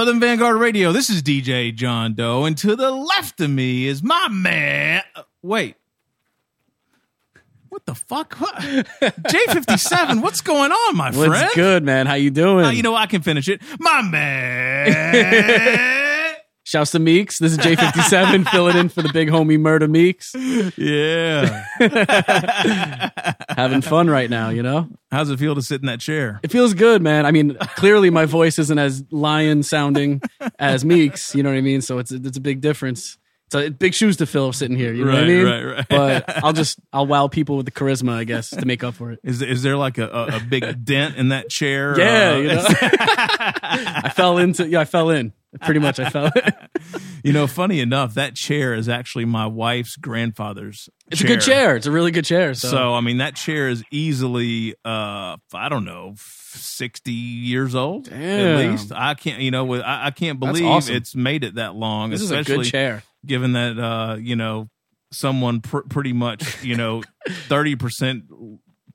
Southern Vanguard Radio. This is DJ John Doe, and to the left of me is my man. Wait, what the fuck? J fifty seven. What's going on, my friend? What's good, man? How you doing? Uh, you know, I can finish it. My man. Shouts to Meeks. This is J57 filling in for the big homie Murder Meeks. yeah. Having fun right now, you know? How's it feel to sit in that chair? It feels good, man. I mean, clearly my voice isn't as lion sounding as Meeks, you know what I mean? So it's it's a big difference. It's a big shoes to fill sitting here, you know what I mean? right, right. But I'll just I'll wow people with the charisma, I guess, to make up for it. Is is there like a, a, a big dent in that chair? Yeah, Uh, you know. I fell into yeah, I fell in. Pretty much I felt in. You know, funny enough, that chair is actually my wife's grandfather's. It's a good chair. It's a really good chair. So, So, I mean, that chair is easily, uh, I don't know, sixty years old at least. I can't, you know, with I, I can't believe awesome. it's made it that long. this is a good chair. given that, uh, you know, someone pr- pretty much, you know, thirty percent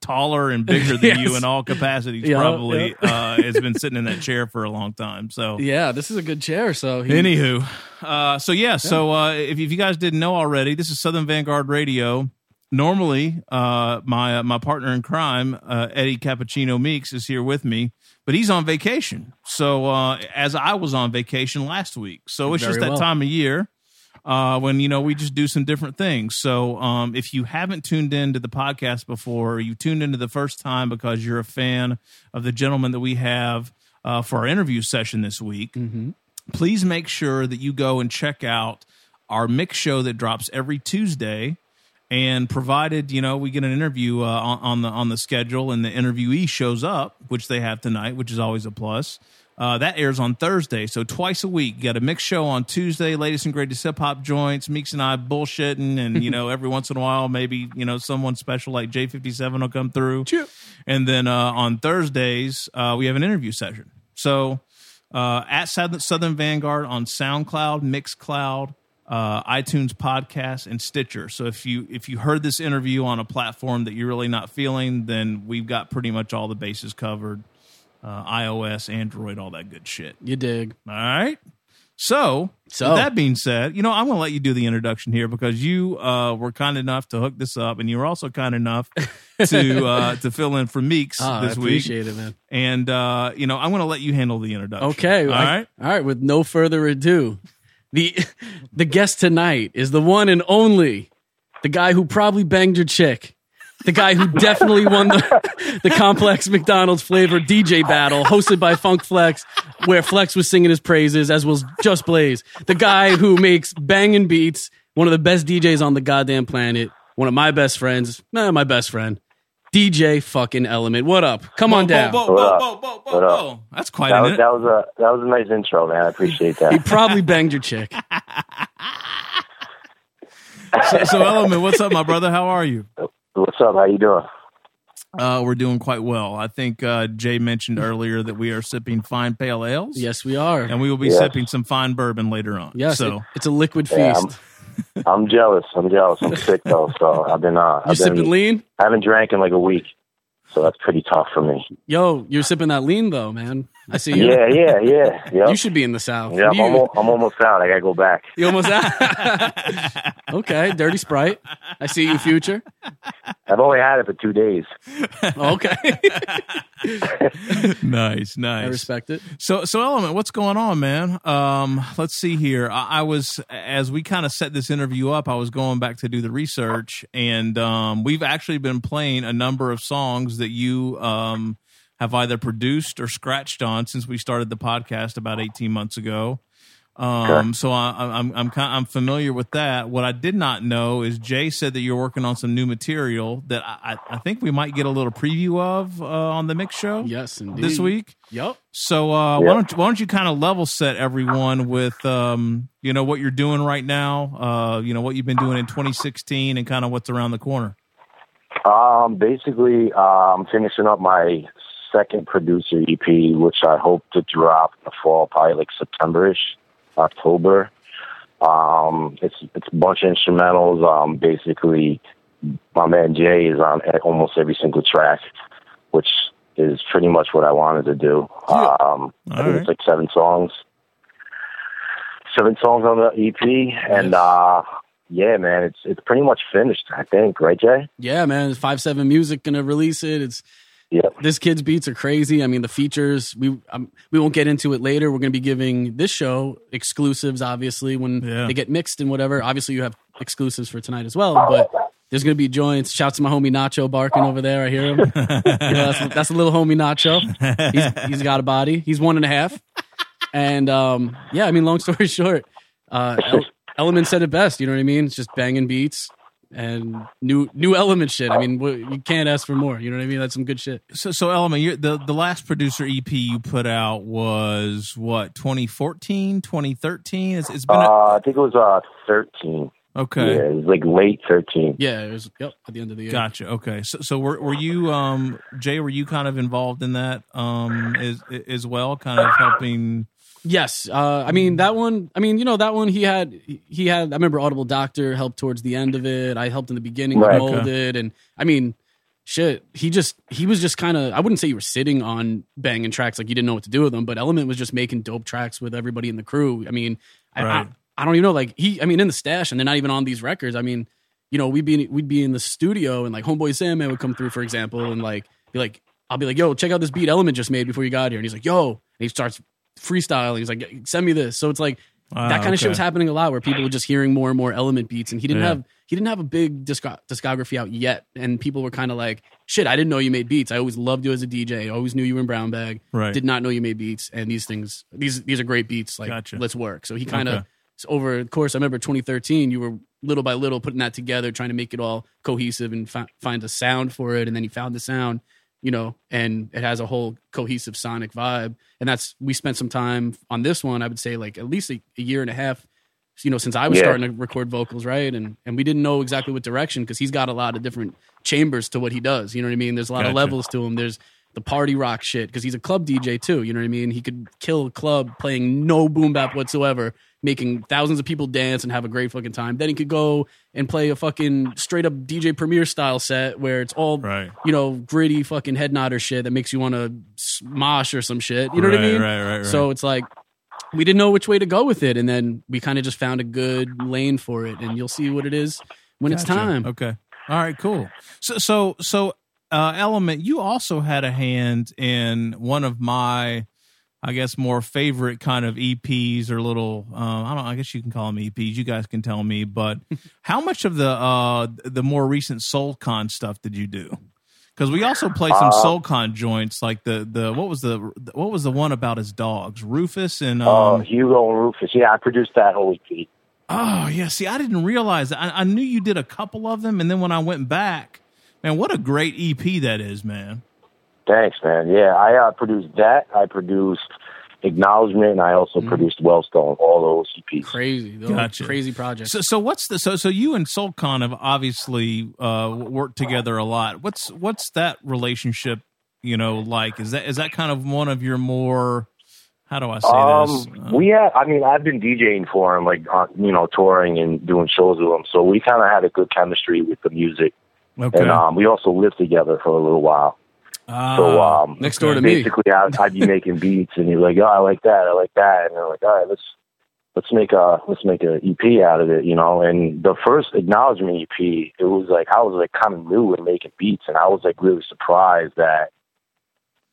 taller and bigger than you in all capacities Yeah, probably uh, has been sitting in that chair for a long time. So Yeah, this is a good chair. So he, Anywho, uh, so yeah, so uh, if, if you guys didn't know already, this is Southern Vanguard Radio. Normally, uh, my uh, my partner in crime, uh, Eddie Cappuccino Meeks, is here with me, but he's on vacation. So uh, as I was on vacation last week, so it's Very just that well. time of year uh, when you know we just do some different things. So um, if you haven't tuned into the podcast before, or you tuned into the first time because you're a fan of the gentleman that we have uh, for our interview session this week, Mm-hmm. please make sure that you go and check out our mix show that drops every Tuesday. And provided you know we get an interview uh, on, on the on the schedule and the interviewee shows up, which they have tonight, which is always a plus. Uh, that airs on Thursday, so twice a week. You got a mix show on Tuesday, latest and greatest hip hop joints. Meeks and I bullshitting, and you know every once in a while, maybe you know someone special like J fifty seven will come through. And then uh, on Thursdays, uh, we have an interview session. So uh, at Southern, Southern Vanguard on SoundCloud, Mixcloud, uh, iTunes Podcast, and Stitcher. So if you if you heard this interview on a platform that you're really not feeling, then we've got pretty much all the bases covered. Uh, iOS, Android, all that good shit. you dig. All right. So, So. with that being said, you know, I'm going to let you do the introduction here because you uh, were kind enough to hook this up, and you were also kind enough to uh, to fill in for Meeks Oh, this week. appreciate it, man. And uh, you know, I'm going to let you handle the introduction. Okay. All I- right. All right. With no further ado, the the guest tonight is the one and only, the guy who probably banged your chick, the guy who definitely won the the complex McDonald's flavor DJ battle hosted by Funk Flex, where Flex was singing his praises, as was Just Blaze, the guy who makes banging beats, one of the best DJs on the goddamn planet, one of my best friends, nah, my best friend. DJ fucking Element. What up? Come on down. That's quite That an was that was a that was a nice intro, man. I appreciate that. He probably banged your chick. So, so, Element, what's up, my brother? How are you? What's up? How you doing? Uh, we're doing quite well. I think uh, Jay mentioned earlier that we are sipping fine pale ales. Yes, we are. And we will be Yes. sipping some fine bourbon later on. yes, So, it- it's a liquid Yeah, feast. I'm jealous. I'm jealous. I'm sick though, so I've been uh, you I've sipping been lean? I haven't drank in like a week, so that's pretty tough for me. Yo, you're sipping that lean though, man. I see you. Yeah, yeah, yeah. Yep. You should be in the south. Yep, you, I'm, al- I'm almost out. I gotta go back. you almost out. okay, dirty sprite. I see you, future. I've only had it for two days. Okay, nice, nice. I respect it. So, so Element, what's going on, man? Um, let's see here. I, I was as we kind of set this interview up. I was going back to do the research, and um, we've actually been playing a number of songs that you um, have either produced or scratched on since we started the podcast about eighteen months ago. Um, so I, I- I'm I'm kind I'm familiar with that. What I did not know is Jay said that you're working on some new material that I, I I think we might get a little preview of uh, on the mix show Yes, indeed. this week. Yep. So uh, Yeah. why don't why don't you kind of level set everyone with um, you know what you're doing right now, uh, you know what you've been doing in 2016, and kind of what's around the corner. Um, basically, uh, I'm finishing up my second producer EP, which I hope to drop in the fall, probably like Septemberish, October. Um, it's it's a bunch of instrumentals. Um, basically, my man Jay is on almost every single track, which is pretty much what I wanted to do. Yeah. Um, I think right. it's like seven songs. seven songs on the EP, and uh, yeah, man, it's it's pretty much finished. I think, right, Jay? Yeah, man. Five seven music gonna release it. It's yeah. This kid's beats are crazy. I mean, the features we um, we won't get into it later. We're gonna be giving this show exclusives, obviously, when Yeah. they get mixed and whatever. Obviously, you have exclusives for tonight as well, but. There's gonna be joints. Shouts to my homie Nacho barking over there. I hear him. You know, that's, that's a little homie Nacho. He's, he's got a body. He's one and a half. And um, yeah, I mean, long story short, uh, El- Element said it best. You know what I mean? It's just banging beats and new new Element shit. I mean, you can't ask for more. You know what I mean? That's some good shit. So, so Element, you're, the the last producer EP you put out was what 2014, 2013. It's, it's been a, Uh, I think it was uh thirteen. okay. Yeah, it was like late thirteen. Yeah, it was yep at the end of the year. Gotcha. Okay. So, so were were you, um, Jay? Were you kind of involved in that, um, as as well, kind of helping? Yes, uh, I mean that one. I mean, you know that one. He had he had. I remember Audible Doctor helped towards the end of it. I helped in the beginning Right. with molded, and I mean, shit. He just he was just kind of. I wouldn't say you were sitting on banging tracks like you didn't know what to do with them, but Element was just making dope tracks with everybody in the crew. I mean, I, Right. I, I don't even know. Like he, I mean, in the stash, and they're not even on these records. I mean, you know, we'd be we'd be in the studio, and like Homeboy Sandman would come through, for example, and like be like, I'll be like, yo, check out this beat Element just made before you got here, and he's like, yo, and he starts freestyling. He's like, send me this. So it's like Ah, that kind of shit was happening a lot, where people were just hearing more and more Element beats, and he didn't Yeah. have he didn't have a big disco- discography out yet, and people were kind of like, shit, I didn't know you made beats. I always loved you as a DJ. I always knew you were in Brown Bag. Right. Did not know you made beats, and these things these these are great beats. Like, Gotcha. let's work. So he kind of Okay. over the course, I remember 2013, you were little by little putting that together, trying to make it all cohesive and fi- find a sound for it. And then you found the sound, you know, and it has a whole cohesive sonic vibe. And that's, we spent some time on this one, I would say like at least a, a year and a half, you know, since I was Yeah. starting to record vocals, right? And, and we didn't know exactly what direction because he's got a lot of different chambers to what he does. You know what I mean? There's a lot of levels to him. There's, the party rock shit because he's a club DJ too. You know what I mean? He could kill a club playing no boom bap whatsoever, making thousands of people dance and have a great fucking time. Then he could go and play a fucking straight up DJ Premier style set where it's all Right. you know gritty fucking head nodder shit that makes you want to mosh or some shit. You know what I mean? right, right, right. So it's like we didn't know which way to go with it, and then we kind of just found a good lane for it, and you'll see what it is when it's time. Okay. All right. Cool. So so so uh, Element, you also had a hand in one of my, I guess, more favorite kind of EPs or little. Uh, I don't. I guess you can call them EPs. You guys can tell me. But how much of the uh, the more recent Soul Khan stuff did you do? Because we also played some Uh, Soul Khan joints, like the the what was the what was the one about his dogs, Rufus and um, Oh, Hugo and Rufus. Yeah, I produced that whole EP. Oh yeah, see, I didn't realize that. I, I knew you did a couple of them, and then when I went back, man, what a great EP that is, man. Thanks, man. Yeah, I uh, produced that. I produced Acknowledgement, and I also produced Wellstone. All those EPs. Crazy, those Gotcha. crazy projects. So, so what's the so so you and Soul Khan have obviously uh, worked together a lot. What's what's that relationship? You know, like is that is that kind of one of your more how do I say this? Um, Uh, we had. I mean, I've been DJing for him, like uh, you know, touring and doing shows with him. So we kind of had a good chemistry with the music, okay. and um, we also lived together for a little while. Ah, So um, Next door to me. basically, I'd, I'd be making beats, and he's like, "Oh, I like that, I like that," and they're like, "All right, let's let's make a let's make a EP out of it," you know. And the first acknowledgement EP, it was like I was like kind of new at making beats, and I was like really surprised that.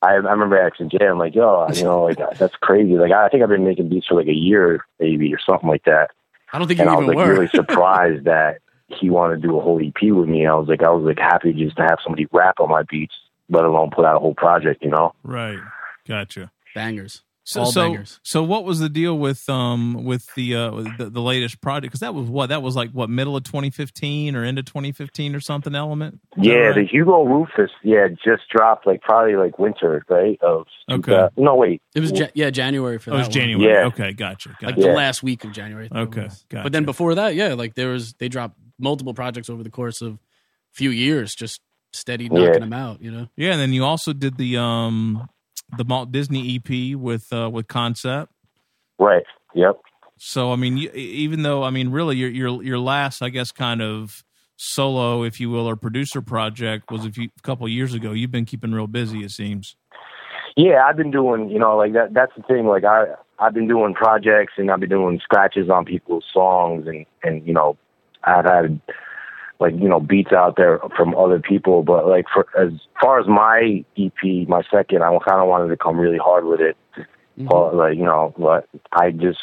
I, I remember asking Jay, I'm like, yo, you know, like that's crazy. Like I think I've been making beats for like a year, maybe, or something like that. I don't think you And I even was like were. really surprised that he wanted to do a whole EP with me. I was like, I was like happy just to have somebody rap on my beats, let alone put out a whole project, you know? right. Gotcha. bangers. So, All so, bangers. so what was the deal with um with the uh the, the latest project? Because that was what that was like what middle of 2015 or end of 2015 or something. Element. Is Yeah, right? the Hugo Rufus, yeah, just dropped like probably like winter, right? Of Okay. uh, no, wait, It was ja- yeah January for Oh, it was that one. January. Yeah. Okay, gotcha. like gotcha. the last week of January. I think it Okay, gotcha. But then before that, yeah, like there was they dropped multiple projects over the course of a few years, just steady knocking Yeah. them out. You know, Yeah, and then you also did the um the Walt Disney EP with uh with Koncept. right, yep. So I mean, you, even though I mean, really, your your your last, I guess, kind of solo, if you will, or producer project was a few a couple years ago. You've been keeping real busy, it seems. Yeah, I've been doing, you know, like that. That's the thing. Like I, I've been doing projects and I've been doing scratches on people's songs and and you know I've had like you know beats out there from other people, but like for as far as my EP, my second, I kind of wanted to come really hard with it. Mm-hmm. But, like you know, but I just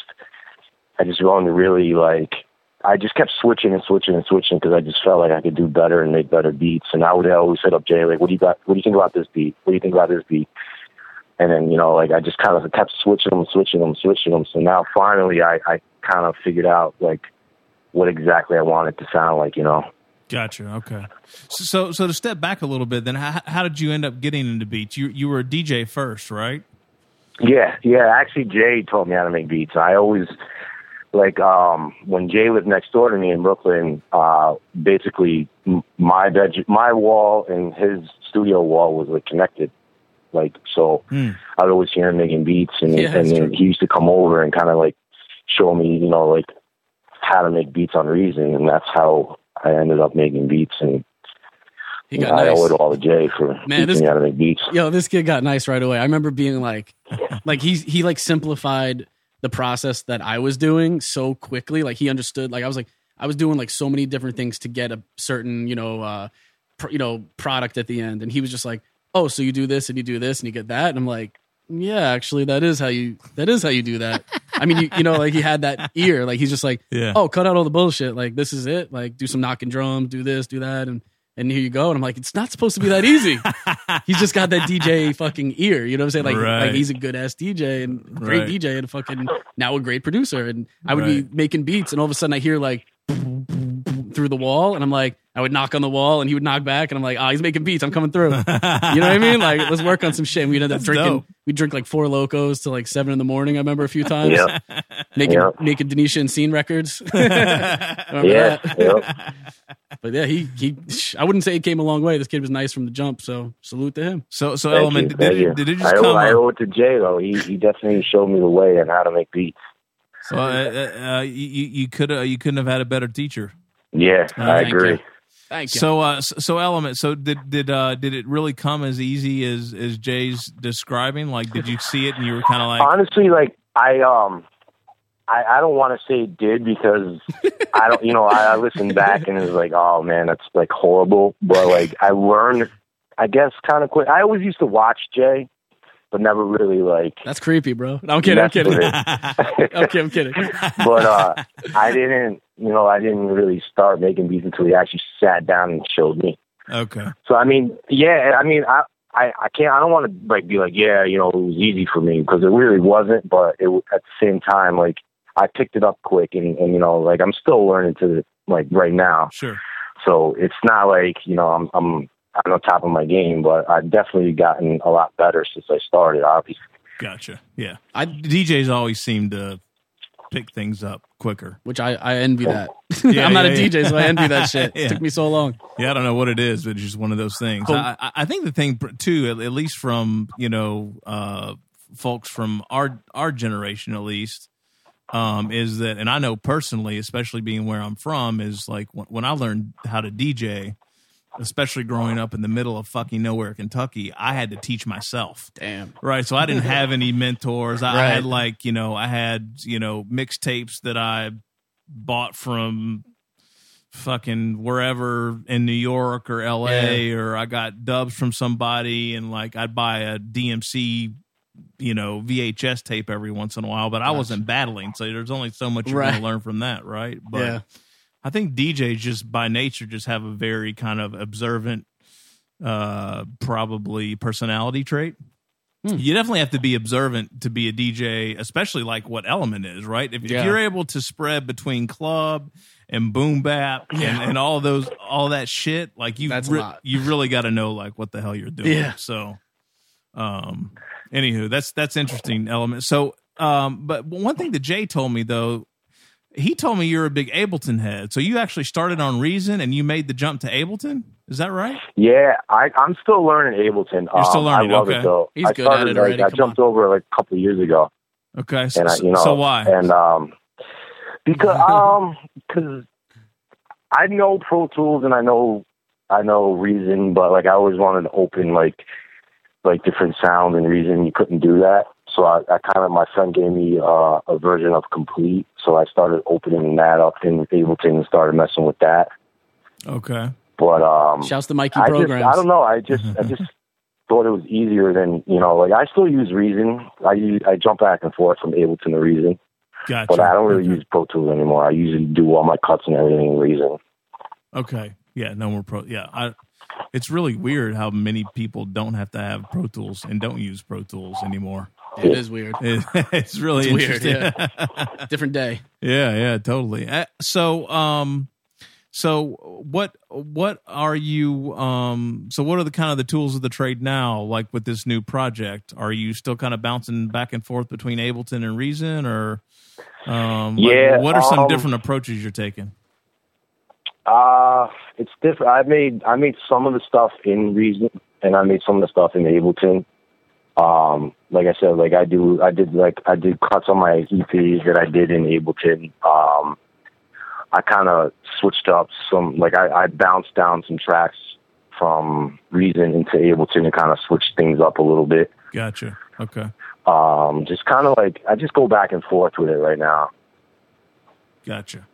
I just wanted to really like I just kept switching and switching and switching because I just felt like I could do better and make better beats. And I would always hit up Jay like, "What do you got? What do you think about this beat? What do you think about this beat?" And then you know, like I just kind of kept switching them, switching them, switching them. So now finally, I I kind of figured out like what exactly I wanted it to sound like. You know. Gotcha. Okay. So, so to step back a little bit, then how, how did you end up getting into beats? You you were a DJ first, right? Yeah, yeah. Actually, Jay told me how to make beats. I always like um when Jay lived next door to me in Brooklyn. Uh, basically, my bed, my wall and his studio wall was like connected. Like so, mm. I'd always hear him making beats, and yeah, and then he used to come over and kind of like show me, you know, like how to make beats on Reason, and that's how I ended up making beats and. He got I nice. owe it all to Jay for Man, teaching me how to make beats. Yo, this kid got nice right away. I remember being like, like he's he like simplified the process that I was doing so quickly. Like he understood. Like I was like I was doing like so many different things to get a certain you know uh pr- you know product at the end, and he was just like, oh, so you do this and you do this and you get that, and I'm like, yeah, actually, that is how you that is how you do that. I mean, you, you know, like he had that ear, like he's just like, yeah. oh, cut out all the bullshit. Like this is it. Like do some knocking drums, do this, do that, and and here you go. And I'm like, it's not supposed to be that easy. he's just got that DJ fucking ear. You know what I'm saying? Like, right. like he's a good ass DJ and great right. DJ and fucking now a great producer. And I would right. be making beats, and all of a sudden I hear like through the wall, and I'm like, I would knock on the wall, and he would knock back, and I'm like, oh, he's making beats. I'm coming through. you know what I mean? Like, let's work on some shit. And we'd end up drinking. Dope. We'd drink like Four Lokos till like seven in the morning. I remember a few times. Yep. Making yep. making Denisha and Scene records. yeah. Yep. But yeah, he he. I wouldn't say he came a long way. This kid was nice from the jump. So salute to him. So so thank element. You, did, did, did, it just I, come? I owe it to Jay though. He he definitely showed me the way on how to make beats. So uh, uh, uh you you could you couldn't have had a better teacher. Yeah, uh, I agree. You. Thank you. So, uh, so element. So, did did uh, did it really come as easy as as Jay's describing? Like, did you see it and you were kind of like, honestly, like I um, I, I don't want to say it did because I don't, you know, I, I listened back and it was like, oh man, that's like horrible. But like, I learned, I guess, kind of quick. I always used to watch Jay, but never really like. That's creepy, bro. No, I'm kidding. I'm kidding. okay, I'm kidding. but uh, I didn't, you know, I didn't really start making beats until he actually sat down and showed me. Okay. So I mean, yeah, I mean, I. I, I can't. I don't want to like be like, yeah, you know, it was easy for me because it really wasn't. But it at the same time, like I picked it up quick, and, and you know, like I'm still learning to like right now. Sure. So it's not like you know I'm I'm I'm on top of my game, but I've definitely gotten a lot better since I started. Obviously. Gotcha. Yeah. I DJs always seem to pick things up quicker. Which I, I envy that. Yeah, I'm not yeah, a DJ, so I envy that shit. It took me so long. Yeah, I don't know what it is, but it's just one of those things. I, I, think the thing too, at, at least from you know uh, folks from our our generation, at least, um, is that, and I know personally, especially being where I'm from, is like when, when I learned how to DJ, especially growing up in the middle of fucking nowhere, Kentucky, I had to teach myself. Damn. Right. So I didn't have any mentors. I, right. I had like, you know, I had, you know, mixtapes that I bought from fucking wherever in New York or LA yeah. or I got dubs from somebody and like I'd buy a DMC you know VHS tape every once in a while, but I wasn't battling, so there's only so much you're right. to learn from that, right? But yeah. I think DJs just by nature just have a very kind of observant, uh, probably personality trait. Hmm. You definitely have to be observant to be a DJ, especially like what Element is, right? If, yeah. if you're able to spread between club and boom bap yeah. and, and all those all that shit, like you re- you really got to know like what the hell you're doing. Yeah. So, um, Anywho, that's that's interesting element. So, um, but one thing that Jay told me though, he told me you're a big Ableton head. So you actually started on Reason and you made the jump to Ableton. Is that right? Yeah, I, I'm still learning Ableton. You're still um, learning. I love okay. it though. He's I good started, at it already. Like, I jumped on. over like a couple of years ago. Okay, so, I, you know, so why? And um, because um, because I know Pro Tools and I know I know Reason, but like I always wanted to open like like different sounds and reason you couldn't do that. So I, I kind of my son gave me uh, a version of Komplete, so I started opening that up in Ableton and started messing with that. Okay. But um, Shouts to Mikey I just I don't know. I just I just thought it was easier than you know. Like I still use Reason. I use I jump back and forth from Ableton to Reason, Gotcha. but I don't really okay. use Pro Tools anymore. I usually do all my cuts and everything in Reason. Okay. Yeah, no more pro. Yeah, I. It's really weird how many people don't have to have Pro Tools and don't use Pro Tools anymore. It is weird. It- it's really It's weird, interesting. Different day. Yeah, yeah, totally. Uh, so, um, so what what are you? Um, so what are the kind of the tools of the trade now? Like with this new project, are you still kind of bouncing back and forth between Ableton and Reason, or um, like, Yeah, what are some um, different approaches you're taking? Uh it's different. I made I made some of the stuff in Reason, and I made some of the stuff in Ableton. Um, like I said, like I do, I did like I did cuts on my EPs that I did in Ableton. Um, I kind of switched up some, like I, I bounced down some tracks from Reason into Ableton and kind of switched things up a little bit. Gotcha. Okay. Um, just kind of like I just go back and forth with it right now. Gotcha.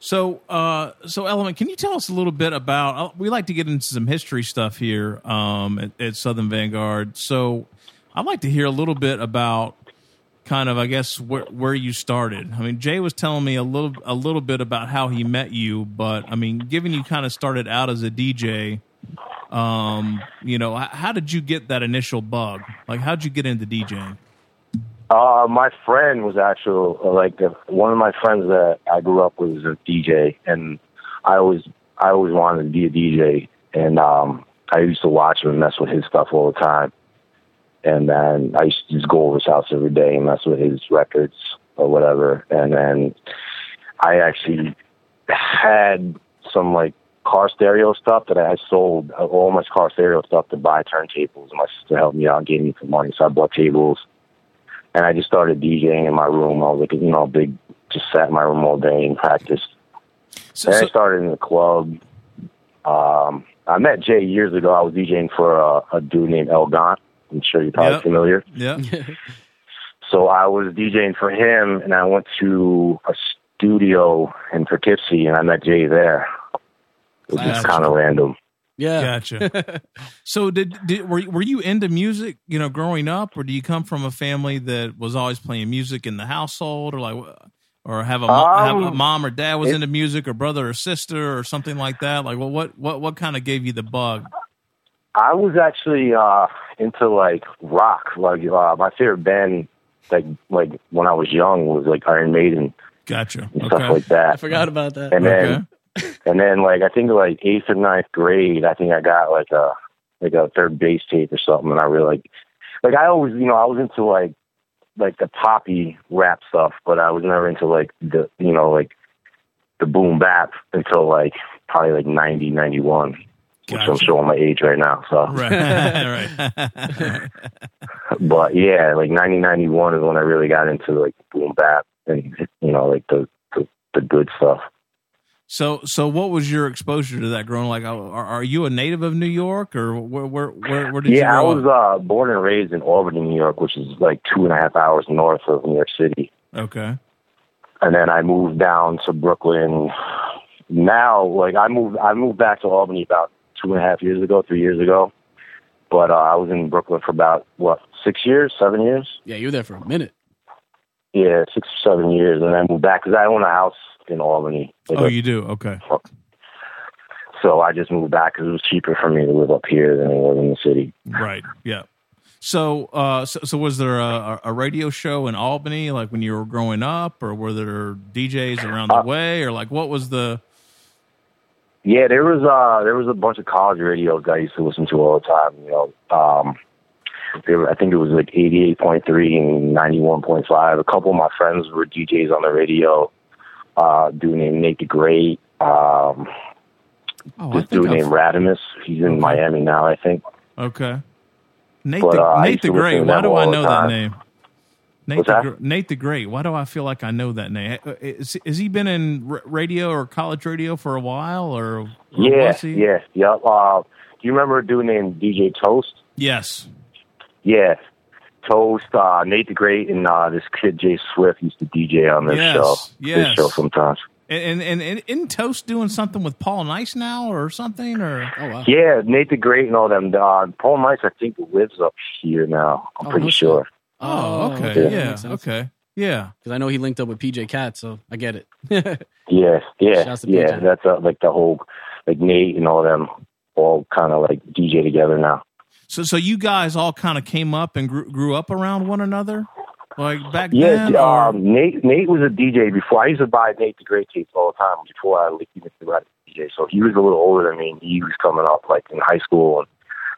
So, uh, so Element, can you tell us a little bit about? uh, We like to get into some history stuff here um, at, at Southern Vanguard. So, I'd like to hear a little bit about kind of, I guess, where where you started. I mean, Jay was telling me a little a little bit about how he met you, but I mean, given you kind of started out as a DJ, um, you know, how did you get that initial bug? Like, how did you get into DJing? Uh, my friend was actually like uh, one of my friends that I grew up with was a DJ, and I always I always wanted to be a DJ, and um, I used to watch him and mess with his stuff all the time. And then I used to just go over his house every day and mess with his records or whatever. And then I actually had some like car stereo stuff that I sold, uh, all my car stereo stuff to buy turntables. My sister helped me out, gave me some money, so I bought tables and I just started DJing in my room. I was like, you know, big, just sat in my room all day and practiced. So, And so- I started in the club. Um, I met Jay years ago. I was DJing for a, a dude named El Gant. I'm sure you're probably Yep. familiar. yeah, So I was DJing for him, and I went to a studio in Poughkeepsie, and I met Jay there. It was just kind of random. Yeah. Gotcha. so did, did were were you into music, you know, growing up, or do you come from a family that was always playing music in the household, or like, or have a, mo- have a Um, mom or dad was it- into music, or brother or sister, or something like that? Like, well, what what what kind of gave you the bug? I was actually uh into like rock. Like uh, my favorite band, like like when I was young, was like Iron Maiden Gotcha. and stuff like that. I forgot about that. And Okay. then and then like I think like eighth or ninth grade, I think I got like a like a 3rd Bass tape or something, and I really like like I always you know I was into like like the poppy rap stuff, but I was never into like the you know like the boom bap until like probably like ninety ninety one. Which I'm showing my age right now. So, Right. right. but yeah, like 1991 is when I really got into like boom bap and you know like the the, the good stuff. So so what was your exposure to that growing? Like, are, are you a native of New York, or where where where, where did you yeah, I was uh, born and raised in Albany, New York, which is like two and a half hours north of New York City. Okay. And then I moved down to Brooklyn. Now, like I moved, I moved back to Albany about two and a half years ago, three years ago. But uh, I was in Brooklyn for about what six years, seven years. Yeah, you were there for a minute. Yeah, six or seven years, and then I moved back because I own a house in Albany. Like Oh, a- you do. Okay. So I just moved back because it was cheaper for me to live up here than it was in the city. Right. Yeah. So, uh, so, so was there a, a radio show in Albany, like when you were growing up, or were there DJs around the Uh, way, or like what was the? Yeah, there was uh there was a bunch of college radios that I used to listen to all the time. You know, um, were, I think it was like eighty eight point three and ninety one point five. A couple of my friends were DJs on the radio. Uh, dude named Nate the Great. Um, Oh, this dude I've- named Radimus. He's in. Miami now, I think. Okay. Nate But, the, uh, Nate the Great. Why do I know that name? Nate What's the, that? Nate the Great. Why do I feel like I know that name? Uh, Is, has he been in r- radio or college radio for a while, or, or Yeah, yeah, yep. Uh, do you remember a dude named DJ Toast? Yes. Yeah. Toast, uh, Nate the Great, and uh, this kid Jay Swift used to DJ on this Yes, show. yes. This show sometimes. And and and isn't Toast doing something with Paul Nice now or something or Oh wow. Yeah, Nate the Great and all them. Uh, Paul Nice, I think, lives up here now. I'm Oh, pretty no sure. Oh, okay. okay. Yeah. Okay. Yeah. Because I know he linked up with PJ Cat, so I get it. Yeah, yeah, yeah. That's uh, like the whole, like Nate and all them, all kind of like DJ together now. So so you guys all kind of came up and grew, grew up around one another, like back Yeah, then. or- um, Nate. Nate was a DJ before. I used to buy Nate the Great tapes all the time before I like even knew how to DJ. So he was a little older than me. and He was coming up like in high school, and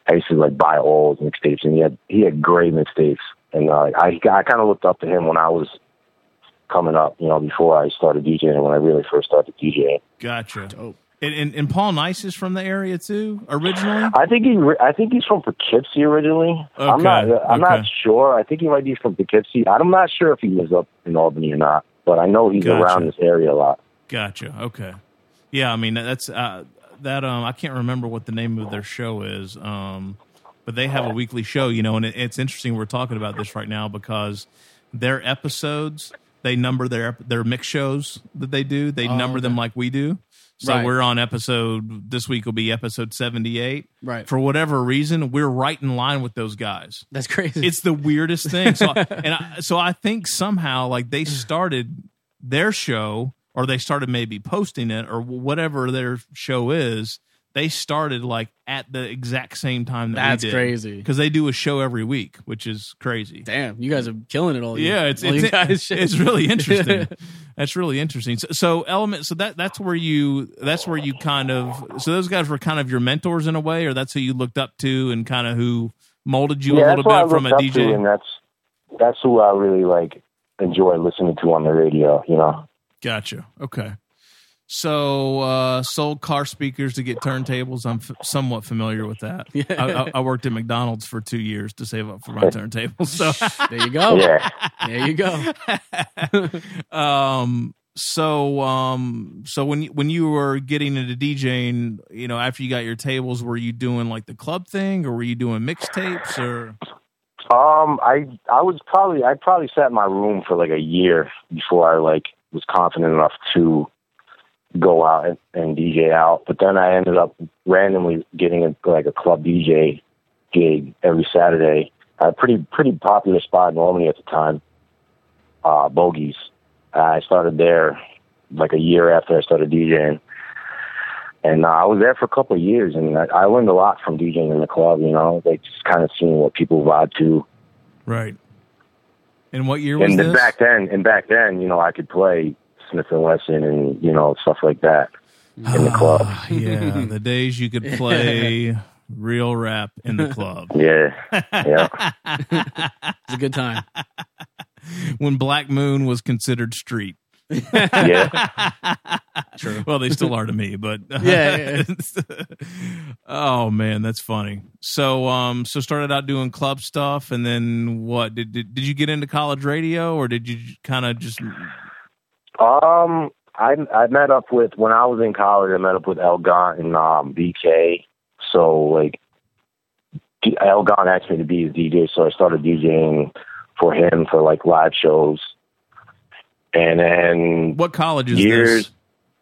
I used to like buy all his mixtapes, and he had he had great mixtapes. And uh, I I kind of looked up to him when I was coming up, you know, before I started DJing, and when I really first started DJing. Gotcha. Dope. And, and and Paul Nice is from the area too, originally. I think he I think he's from Poughkeepsie originally. I'm Okay, not I'm okay. not sure. I think he might be from Poughkeepsie. I'm not sure if he lives up in Albany or not, but I know he's Gotcha. around this area a lot. Gotcha. Okay. Yeah, I mean that's uh, that. Um, I can't remember what the name of their show is. Um, but they have a weekly show, you know, and it, it's interesting we're talking about this right now because their episodes they number their their mix shows that they do. They Oh, number them like we do. So Right. we're on episode this week will be episode seventy eight. Right. For whatever reason, we're right in line with those guys. That's crazy. It's the weirdest thing. So, and I, so I think somehow like they started their show, or they started maybe posting it, or whatever their show is. They started like at the exact same time that That's we did. crazy. because they do a show every week, which is crazy. Damn, you guys are killing it all. you- Yeah, it's all it's, you guys it's really interesting. that's really interesting. So, so element, so that that's where you that's where you kind of so those guys were kind of your mentors in a way, or that's who you looked up to and kind of who molded you a little that's what I bit from a DJ. to, and that's that's who I really like enjoy listening to on the radio. You know, Gotcha. Okay. So, uh, sold car speakers to get turntables. I'm f- somewhat familiar with that. I, I, I worked at McDonald's for two years to save up for my turntables. So, there you go. yeah. There you go. um, so, um, so when you, when you were getting into DJing, you know, after you got your tables, were you doing like the club thing, or were you doing mixtapes, or Um, I I was probably I probably sat in my room for like a year before I like was confident enough to go out and, and DJ out. But then I ended up randomly getting a, like a club DJ gig every Saturday. at A pretty pretty popular spot in Albany at the time, uh, Bogies. I started there like a year after I started DJing. And uh, I was there for a couple of years, and I, I learned a lot from DJing in the club. You know, like just kind of seeing what people vibe to, right? And what year was and this? back then, and back then, you know, I could play Smith and Wesson and you know stuff like that in the club. Ah, yeah, the days you could play real rap in the club. Yeah, yeah, It's a good time. when Black Moon was considered street. yeah. True. Well, they still are to me, but Yeah, oh man, that's funny. So, um, so started out doing club stuff, and then what? Did did, did you get into college radio, or did you kind of just? Um, I I met up with when I was in college. I met up with El Gant and um, BK. So like, D- El Gant asked me to be his DJ, so I started DJing for him for like live shows. And then What college is Years. this?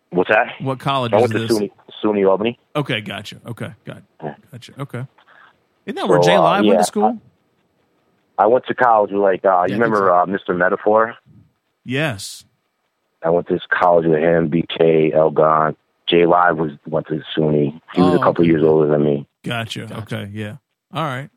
what's that? What college I is went to this? SUNY, SUNY Albany. Okay, gotcha. Okay, got gotcha. Okay, isn't that where So, Jay uh, Live went to school? I went to college with like uh, I you remember uh, Mr. Metaphor? yes. I went to this college with him, BK, El Gant. Jay Live was went to SUNY. He was Oh, a couple years older than me. Gotcha. Gotcha. Okay. Yeah. All right.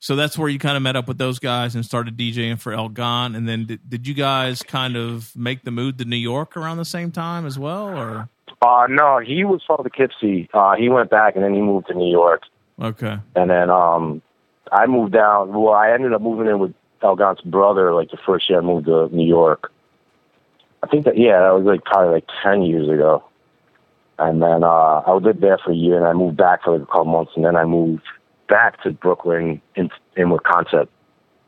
So that's where you kind of met up with those guys and started DJing for El Gant. And then did, did you guys kind of make the move to New York around the same time as well? Or, Uh no, he was from Poughkeepsie. Uh he went back and then he moved to New York. okay. And then um I moved down well, I ended up moving in with El Gant's brother like the first year I moved to New York. I think that yeah, that was like probably like ten years ago. And then uh I lived there for a year and I moved back for like a couple months and then I moved back to Brooklyn in in with Koncept.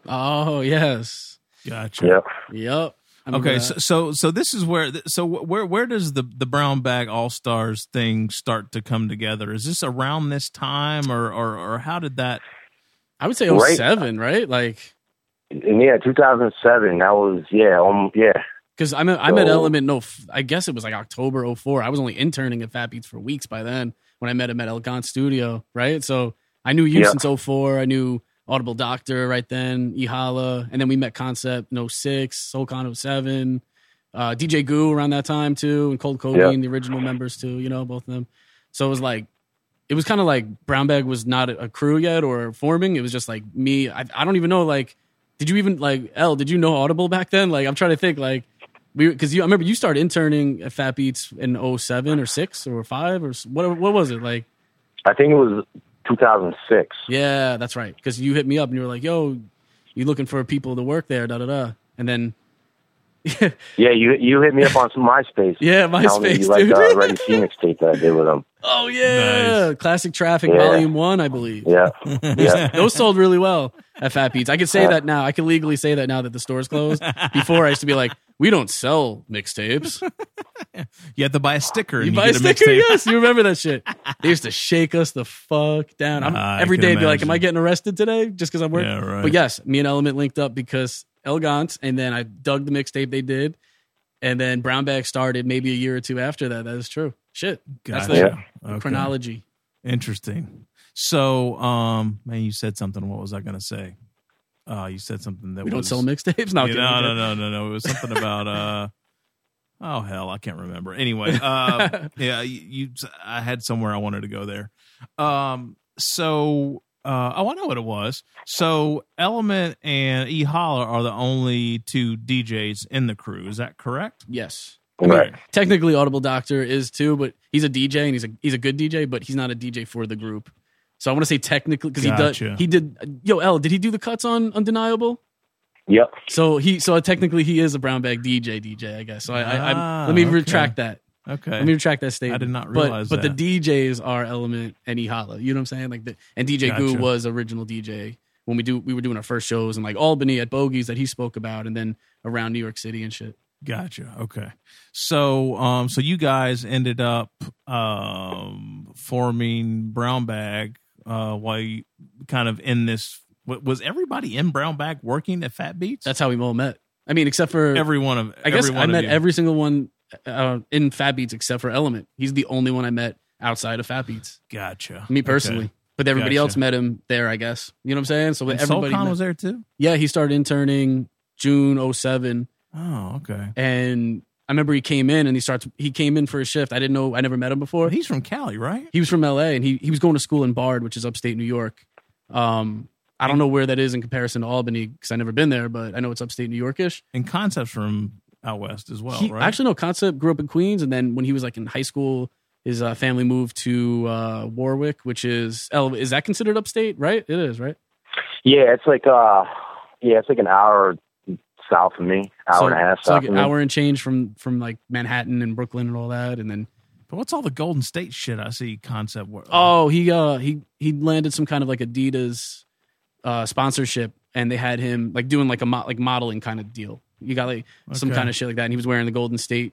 Oh yes. Gotcha. Yep. Yep. I remember Okay, that. so, so so this is where so where where does the the brown bag all stars thing start to come together? Is this around this time or or or how did that? I would say Right. 07, right? Like And yeah, 2007. That was yeah, um, yeah. Because I met I met So- Element. No, I guess it was like October 04. I was only interning at Fat Beats for weeks by then when I met him at El Gant Studio. Right, so I knew you Yeah. since 04. I knew Audible Doctor right then, Ihala, and then we met Koncept in 06, Soul Khan 07, uh, DJ Goo around that time too, and Cold Kobe Yeah. and the original members too. You know, both of them. So it was like. It was kind of like Brown Bag was not a a crew yet or forming. It was just like me. I, I don't even know. Like, did you even like L? Did you know Audible back then? Like, I'm trying to think. Like, we because you I remember you started interning at Fat Beats in 07 or six or five or what what was it like? I think it was 2006. Yeah, that's right. Because you hit me up and you were like, "Yo, you looking for people to work there?" Da da da. And then Yeah, you you hit me up on some MySpace. Yeah, telling me MySpace, You like dude. the Ready Phoenix tape that I did with him. oh yeah, Classic Traffic Yeah. Volume One, I believe. Yeah, yeah. Those sold really well at Fat Beats. I can say that now. I can legally say that now that the store's closed. Before I used to be like, we don't sell mixtapes. You have to buy a sticker. And You you, buy a sticker? mixtape. Yes, you remember that shit. They used to shake us the fuck down. Ah, every be like, "Am I getting arrested today?" Just because I'm working. Yeah, right. But yes, me and Element linked up because El Gant, and then I dug the mixtape they did, and then Brown Bag started maybe a year or two after that. That is true. Shit, that's the Okay. chronology. Interesting. So, um, man, you said something. What was I going to say? Uh, you said something that We don't sell mixtapes. No, no, no, no, no, no. It was something about uh oh hell, I can't remember. Anyway, uh yeah, you, you I had somewhere I wanted to go there. Um so uh oh I know what it was. So Element and E Holler are the only two DJs in the crew. Is that correct? Yes. Right. Technically, Audible Doctor is too, but he's a DJ and he's a he's a good DJ, but he's not a DJ for the group. So I want to say technically because Gotcha. he did he did yo L did he do the cuts on Undeniable? Yep. So he so technically he is a brown bag DJ DJ I guess. So I, I, Ah, I let me okay. retract that. Okay. Let me retract that statement. I did not realize but, that. But the DJs are Element and Ihala. You know what I'm saying? Like the and DJ Goo was original DJ when we do we were doing our first shows in like Albany at Bogies that he spoke about, and then around New York City and shit. Gotcha. Okay. So, um, so you guys ended up um forming Brown Bag uh while you kind of in this was everybody in Brown Bag working at Fat Beats? That's how we all met. I mean, except for every one of I guess I met every single one uh, in Fat Beats except for Element. He's the only one I met outside of Fat Beats. Gotcha. Me personally. But everybody Gotcha. else met him there, I guess. You know what I'm saying? So And everybody met- was there too. Yeah, he started interning June 07 Oh, okay. and I remember he came in and he starts he came in for a shift. I didn't know I never met him before. He's from Cali, right? He was from LA and he he was going to school in Bard, which is upstate New York. Um I don't know where that is in comparison to Albany because I've never been there, but I know it's upstate New Yorkish. And Koncepts from out west as well, he, right? Actually, no. Koncept grew up in Queens, and then when he was like in high school, his uh, family moved to uh, Warwick, which is El- is that considered upstate? Right, it is, right? Yeah, it's like uh, yeah, it's like an hour south of me, hour so, and a half so south like of an me. hour and change from from like Manhattan and Brooklyn and all that, and then but what's all the Golden State shit I see Koncept work? oh, he uh he he landed some kind of like Adidas uh sponsorship, and they had him like doing like a mo- like modeling kind of deal. You got like some kind of shit like that, and he was wearing the Golden State.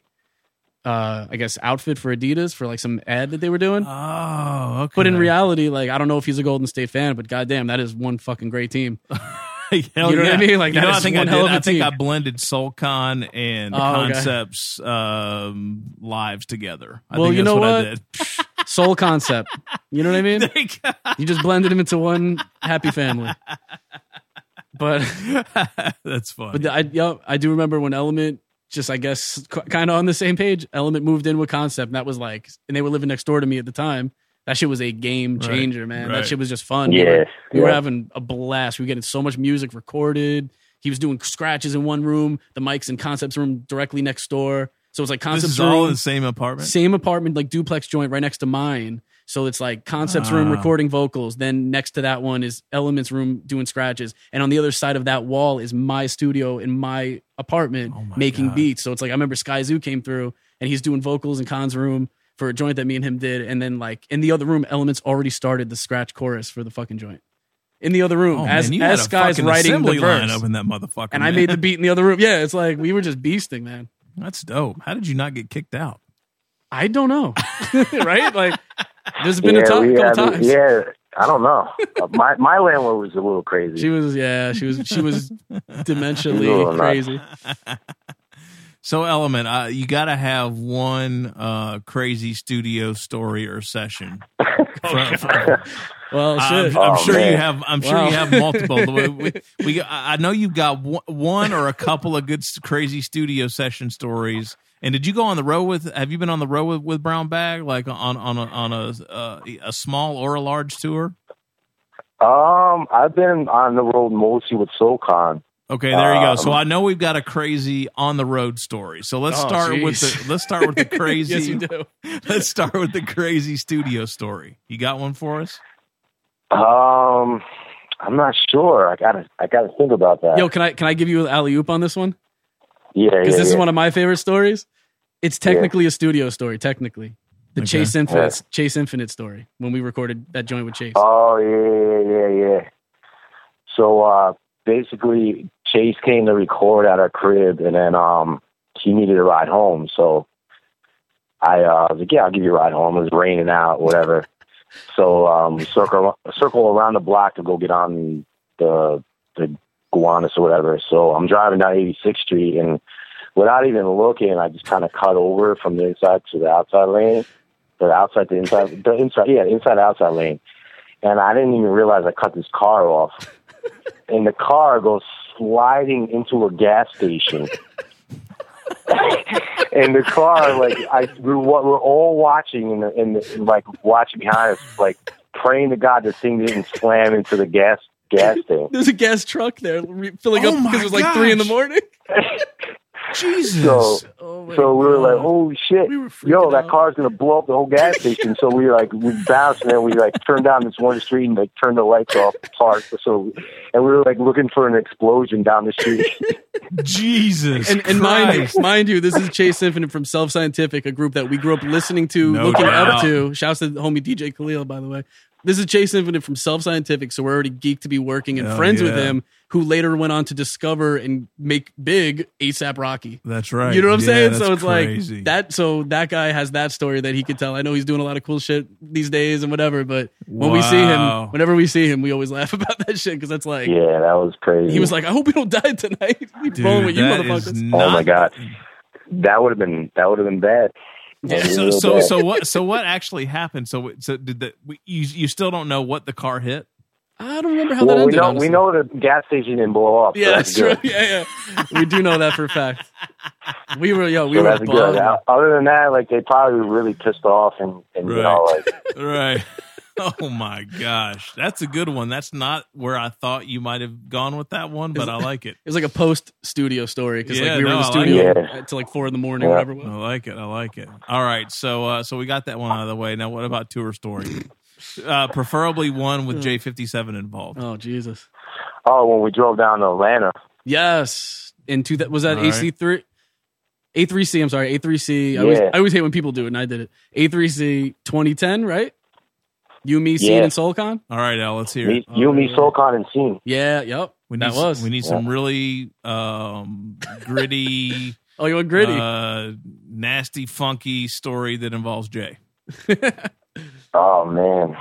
Uh, I guess outfit for Adidas for like some ad that they were doing. Oh, okay. But in reality, like I don't know if he's a Golden State fan, but goddamn, that is one fucking great team. You know what I mean? Like, you know, I think I one did. hell of a I think team. I blended Soul Khan and Oh, okay. Koncepts um, lives together. I Well, think you know what, what? I did. Soul concept. You know what I mean? You just blended him into one happy family. But That's funny. but I yeah, I do remember when Element just I guess kind of on the same page. Element moved in with Koncept, and that was like, and they were living next door to me at the time. That shit was a game Right, changer, man. right. That shit was just fun. We were, we were having a blast. We were getting so much music recorded. He was doing scratches in one room, the mics in Koncept's room directly next door. So it's like this Koncept's is all in the same apartment. same apartment, like duplex joint right next to mine. So it's like Koncept's room Ah. recording vocals. Then next to that one is Elements room doing scratches. And on the other side of that wall is my studio in my apartment Oh my making God. beats. So it's like I remember Skyzoo came through and he's doing vocals in Khan's room for a joint that me and him did. And then like in the other room, Elements already started the scratch chorus for the fucking joint. In the other room, Oh, as man, you as had a Sky's writing the assembly line verse. up in that motherfucker. And I made the beat in the other room. Yeah, it's like we were just beasting, man. That's dope. How did you not get kicked out? I don't know. right? Like there's been yeah, a time, we couple haven't- times. Yeah, I don't know. Uh, my my landlord was a little crazy. She was, yeah, she was, she was Little dementially nuts. crazy. So, Element, uh, you got to have one uh, crazy studio story or session. From- from- Well, I'm, shit. I'm Oh, sure man. you have. I'm sure Wow. you have multiple. We, we, we- I I know you've got one- one or a couple of good, crazy studio session stories. And did you go on the road with? Have you been on the road with, with Brown Bag, like on on a on a uh, a small or a large tour? Um, I've been on the road mostly with Soul Khan. Okay, there you go. So Um, I know we've got a crazy on the road story. So let's Oh, start with the let's start with the crazy. yes, you do. Let's start with the crazy studio story. You got one for us? Um, I'm not sure. I gotta I gotta think about that. Yo, can I can I give you an alley oop on this one? yeah, yeah, Because this is one of my favorite stories. It's technically a studio story. Technically, the Okay. Chace Infinite Chace Infinite story when we recorded that joint with Chace. Oh yeah, yeah, yeah, yeah. So uh, basically, Chace came to record at our crib, and then um, he needed a ride home. So I uh, was like, "Yeah, I'll give you a ride home." It was raining out, whatever. So um, circle circle around the block to go get on the the Gowanus or whatever. So I'm driving down 86th Street, and without even looking, I just kind of cut over from the inside to the outside lane, the outside to inside, the inside, yeah, inside outside lane and I didn't even realize I cut this car off. and the car goes sliding into a gas station. and the car, like I, we're, we're all watching and, and, and like watching behind us, like praying to God this thing didn't slam into the gas gas thing. There's a gas truck there re- filling Oh up because it was like three in the morning. Jesus. So, Oh so we were like, God. "Oh shit, We were yo, that out. car's gonna blow up the whole gas station!" so we like we bounced and then we like turned down this one street and like turned the lights off, parked. So, and we were like looking for an explosion down the street. Jesus. and, and mind, mind you, this is Chace Infinite from Self Scientific, a group that we grew up listening to, No looking doubt. up to. Shouts to the homie DJ Khalil, by the way. This is Chace Infinite from Self Scientific, so we're already geeked to be working and Hell friends with yeah. him, who later went on to discover and make big ASAP Rocky. That's right. You know what I'm Yeah, saying? So that's it's crazy. like that. So that guy has that story that he could tell. I know he's doing a lot of cool shit these days and whatever. But when we see Wow. him, whenever we see him, we always laugh about that shit because that's like yeah, that was crazy. he was like, "I hope we don't die tonight." We Dude, rolling with you, that is motherfuckers. not- "Oh my god, that would have been that would have been bad." Yeah, so so been so what so what actually happened? So so did the we- you you still don't know what the car hit? I don't remember how that Well, we ended. know honestly. we know the gas station didn't blow up. so Yeah, that's true. good. Yeah, yeah. We do know that for a fact. We were, yo, we So were that's good. Other than that, like they probably were really pissed off, and, and you know, like Right. Oh my gosh, that's a good one. That's not where I thought you might have gone with that one, but I like it. It was like a post studio story because Yeah, like we were no, in the I like studio it. until like four in the morning, Yeah. whatever. It I like it. I like it. All right, so uh, so we got that one out of the way. Now, what about tour story? Uh, preferably one with J fifty seven involved. Oh Jesus! oh, when we drove down to Atlanta, Yes, in two that was that AC three. A3C, I'm sorry, A3C. I, always, I always hate when people do it, and I did it. A3C 2010, right? You, me, Scene, Yeah. and Soul Khan? All right, Al, let's hear me, it. you, me, yeah. Soul Khan, and Scene. Yeah, yep. We need that was. we need some really um, gritty, oh, you want gritty? uh, nasty, funky story that involves Jay. Oh man,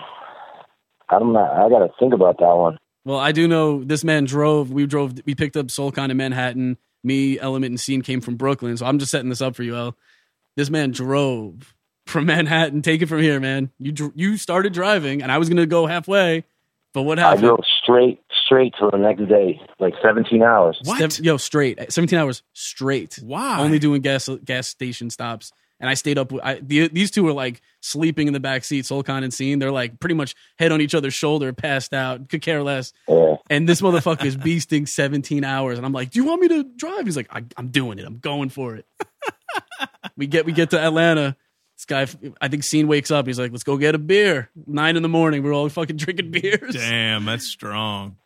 I'm not. I got to think about that one. Well, I do know this man drove. We drove. We picked up Soul Khan in Manhattan. Me, Element, and Scene came from Brooklyn. So I'm just setting this up for you, El. This man drove from Manhattan. Take it from here, man. You dr- you started driving, and I was gonna go halfway, but what happened? I drove straight, straight to the next day, like 17 hours. What? Sev- yo, straight, seventeen hours straight. Wow. Only doing gas gas station stops, and I stayed up. with- I, the, these two were like sleeping in the back seat. Soul Khan and Scene. They're like pretty much head on each other's shoulder, passed out, could care less. Yeah. And this motherfucker is beasting 17 hours. And I'm like, Do you want me to drive? He's like, I, I'm doing it. I'm going for it. we get we get to Atlanta. This guy, I think Scene wakes up. He's like, Let's go get a beer. Nine in the morning. We're all fucking drinking beers. Damn, that's strong.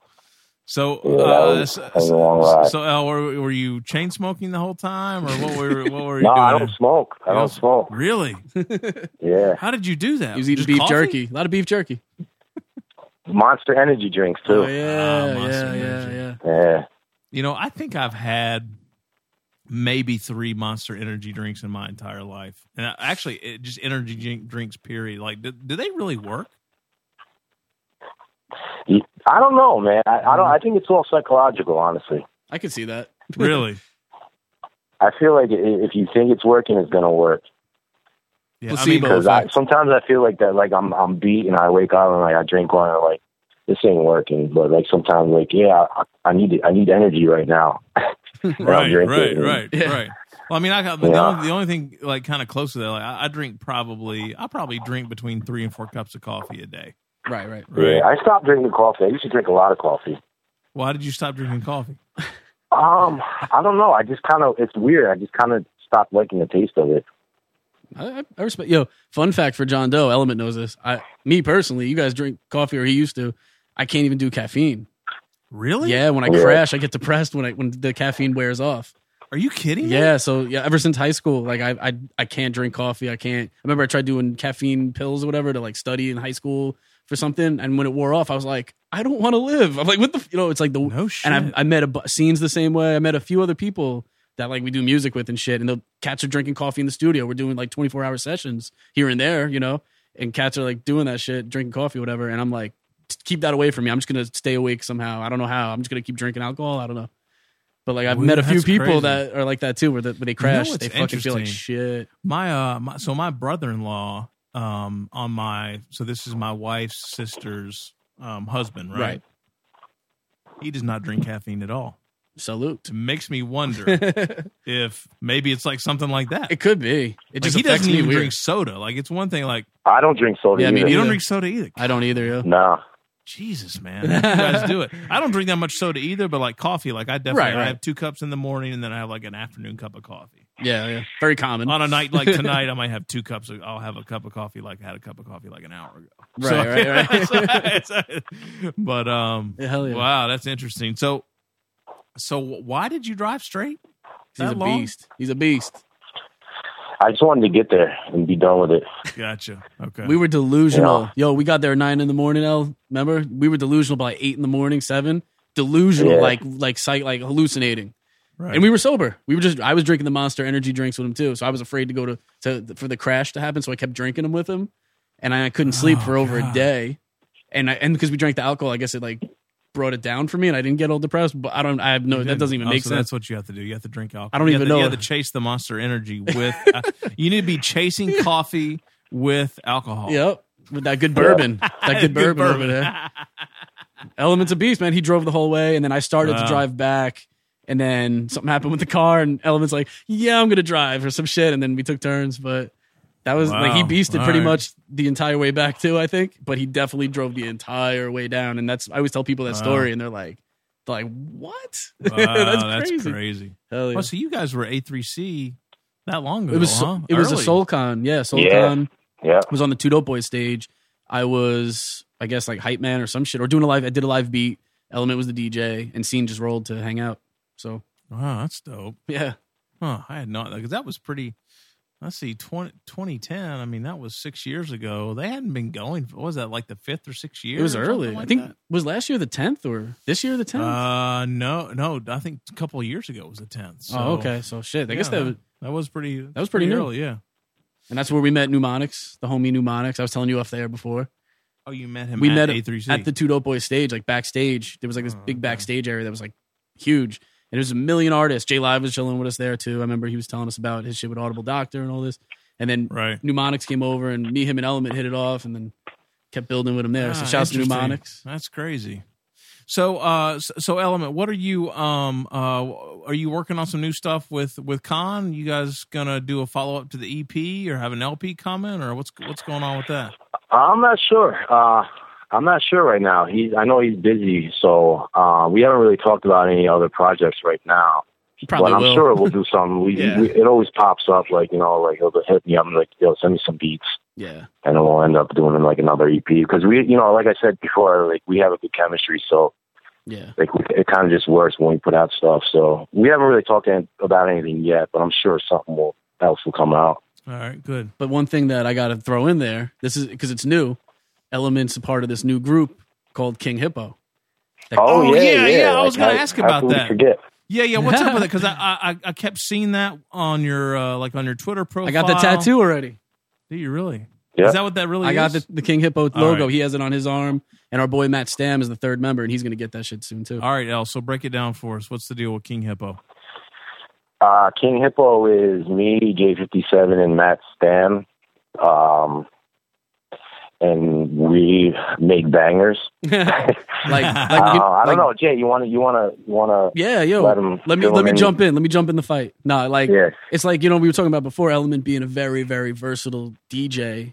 So, Yeah, that uh, was- so, that was a long ride. so Al, were, were you chain smoking the whole time, or what were what were you No, doing? I don't smoke. I You don't smoke. Really? Yeah, How did you do that? He was eating beef coffee? jerky. A lot of beef jerky. Monster Energy drinks too. Oh, yeah, Ah, Monster yeah, yeah, yeah. yeah. You know, I think I've had maybe three Monster Energy drinks in my entire life, and I, actually, it, just energy drink, drinks. Period. Like, do, do they really work? I don't know, man. I, I don't. I think it's all psychological, honestly. I can see that. Really? I feel like if you think it's working, it's gonna work. Yeah. I Placebo. mean, Because I, sometimes I feel like that, like I'm I'm beat and I wake up and like I drink one and like this ain't working. But like sometimes like yeah, I, I need I need energy right now. And I'll right, right, right, Yeah. right. Well, I mean, I got the, Yeah. only, the only thing like kind of close to that. Like, I, I drink probably, I probably drink between three and four cups of coffee a day. right, right. Right. Yeah, I stopped drinking coffee. I used to drink a lot of coffee. Why did you stop drinking coffee? Um, I don't know. I just kind of it's weird. I just kind of stopped liking the taste of it. I, I- I respect. Yo, fun fact for John Doe. Element knows this. I, me personally, you guys drink coffee, or he used to. I can't even do caffeine. Really? Yeah, when I Yeah. crash, I get depressed when I when the caffeine wears off. Are you kidding? me? Yeah, so yeah, ever since high school, like I I I can't drink coffee. I can't. I remember I tried doing caffeine pills or whatever to like study in high school for something, and when it wore off, I was like, I don't want to live. I'm like, what the f-? you know? It's like the No shit. and I I met a bu- scenes the same way. I met a few other people that like we do music with and shit, and the cats are drinking coffee in the studio. We're doing like 24 hour sessions here and there, you know, and cats are like doing that shit, drinking coffee, whatever. And I'm like, keep that away from me. I'm just gonna stay awake somehow. I don't know how. I'm just gonna keep drinking alcohol. I don't know. But like I've Well, met a few people crazy. that are like that too, where, the, when they crash, what's they fucking feel like shit. my uh my, so my brother-in-law um on my so this is my wife's sister's um husband right? Right. he does not drink caffeine at all Salute. it makes me wonder if maybe it's like something like that It could be. It like just he affects doesn't me even weird. drink soda like it's one thing like I don't drink soda. Yeah, me either. you don't drink soda either I don't either. Yo. No. Jesus man you guys do it i don't drink that much soda either but like coffee like i definitely Right, i have two cups in the morning and then i have like an afternoon cup of coffee Yeah, yeah. Very common. on a night like tonight i might have two cups of i'll have a cup of coffee like i had a cup of coffee like an hour ago Right, right, right. but um, Yeah, yeah. wow, that's interesting. So, so why did you drive straight? He's a long? beast. He's a beast. I just wanted to get there and be done with it. Gotcha. Okay. We were delusional. Yeah. Yo, we got there at nine in the morning. L, remember? We were delusional by eight in the morning, seven. Delusional, Yeah. like like psych, like hallucinating. right. And we were sober. We were just. I was drinking the Monster Energy drinks with him too. So I was afraid to go to, to for the crash to happen. So I kept drinking them with him, and I couldn't sleep Oh, for over God. a day. And I, and because we drank the alcohol, I guess it like brought it down for me, and I didn't get all depressed. But I don't. I have no. That doesn't even Oh, make so sense. That's what you have to do. You have to drink alcohol. I don't You even to, You have to chase the Monster Energy with. uh, you need to be chasing coffee with alcohol. Yep. With that good bourbon. That good, Good bourbon, over bourbon. there. Element's of beast, man. He drove the whole way, and then I started to drive back, and then something happened with the car, and Element's like, "Yeah, I'm gonna drive" or some shit, and then we took turns. But that was like he beasted All pretty right. much the entire way back too, I think. But he definitely drove the entire way down, and that's I always tell people that Wow. story, and they're like, "They're like, what? Wow, that's, that's crazy." crazy. Hell yeah. Well, so you guys were A3C that long ago, it was huh? it was a Early. Soul Khan, yeah, Yeah. Soul Khan. Yeah. was on the Two Dope Boys stage. I was, I guess, like hype man or some shit, or doing a live. I did a live beat. Element was the DJ, and Scene just rolled to hang out. So Wow, that's dope. yeah, Huh, I had not because that was pretty. Let's see, 20, 2010. I mean, that was six years ago. They hadn't been going. What was that like the fifth or sixth year? it was early. like I think that? was last year the tenth or this year the tenth. Uh, no, no. I think a couple of years ago was the tenth. So, oh, okay. So shit. I yeah, guess that, was, that was pretty. That was pretty new. early. Yeah. and that's where we met Mnemonics, the homie Mnemonics. I was telling you off there before. Oh, you met him. we at met A3C at the Two Dope Boys stage, like backstage. There was like this Oh, big okay. backstage area that was like huge. And there was a million artists. J-Live was chilling with us there too. I remember he was telling us about his shit with Audible Doctor and all this. And then right. Mnemonics came over and me, him, and Element hit it off, and then kept building with him there. so Ah, shouts to interesting. Mnemonics. That's crazy. So, uh, so, so Element, what are you, um, uh, are you working on some new stuff with with Khan? You guys gonna do a follow up to the EP or have an LP coming or what's what's going on with that? I'm not sure. Uh, I'm not sure right now. He's. I know he's busy, so uh, we haven't really talked about any other projects right now. Probably but I'm will. sure we'll do something. We, Yeah. we it always pops up, like you know, like he'll hit me up and like, yo, send me some beats, Yeah, and then we'll end up doing like another EP because we, you know, like I said before, like we have a good chemistry, so yeah. like we, it kind of just works when we put out stuff. So we haven't really talked about anything yet, but I'm sure something will else will come out. All right, good. But one thing that I got to throw in there, this is because it's new. Elements a part of this new group called King Hippo. That- Oh, yeah, yeah, I was gonna ask about that. Forget. Yeah, yeah. What's up with it? Because I, I I kept seeing that on your uh, like on your Twitter profile. I got the tattoo already. Do you really? Yeah. Is that what that really I is? got the, the King Hippo logo. right. He has it on his arm, and our boy Matt Stam is the third member, and he's gonna get that shit soon too. All right, El. So break it down for us. What's the deal with King Hippo? Uh, King Hippo is me, J57, and Matt Stam. Um, and we make bangers. like, like uh, you- I don't know, Jay. You want to? You want to? You want to? Yeah, yo, Let 'em let me fill let 'em me in. jump in. Let me jump in the fight. No, like Yeah. it's like you know we were talking about before. Element being a very very versatile DJ,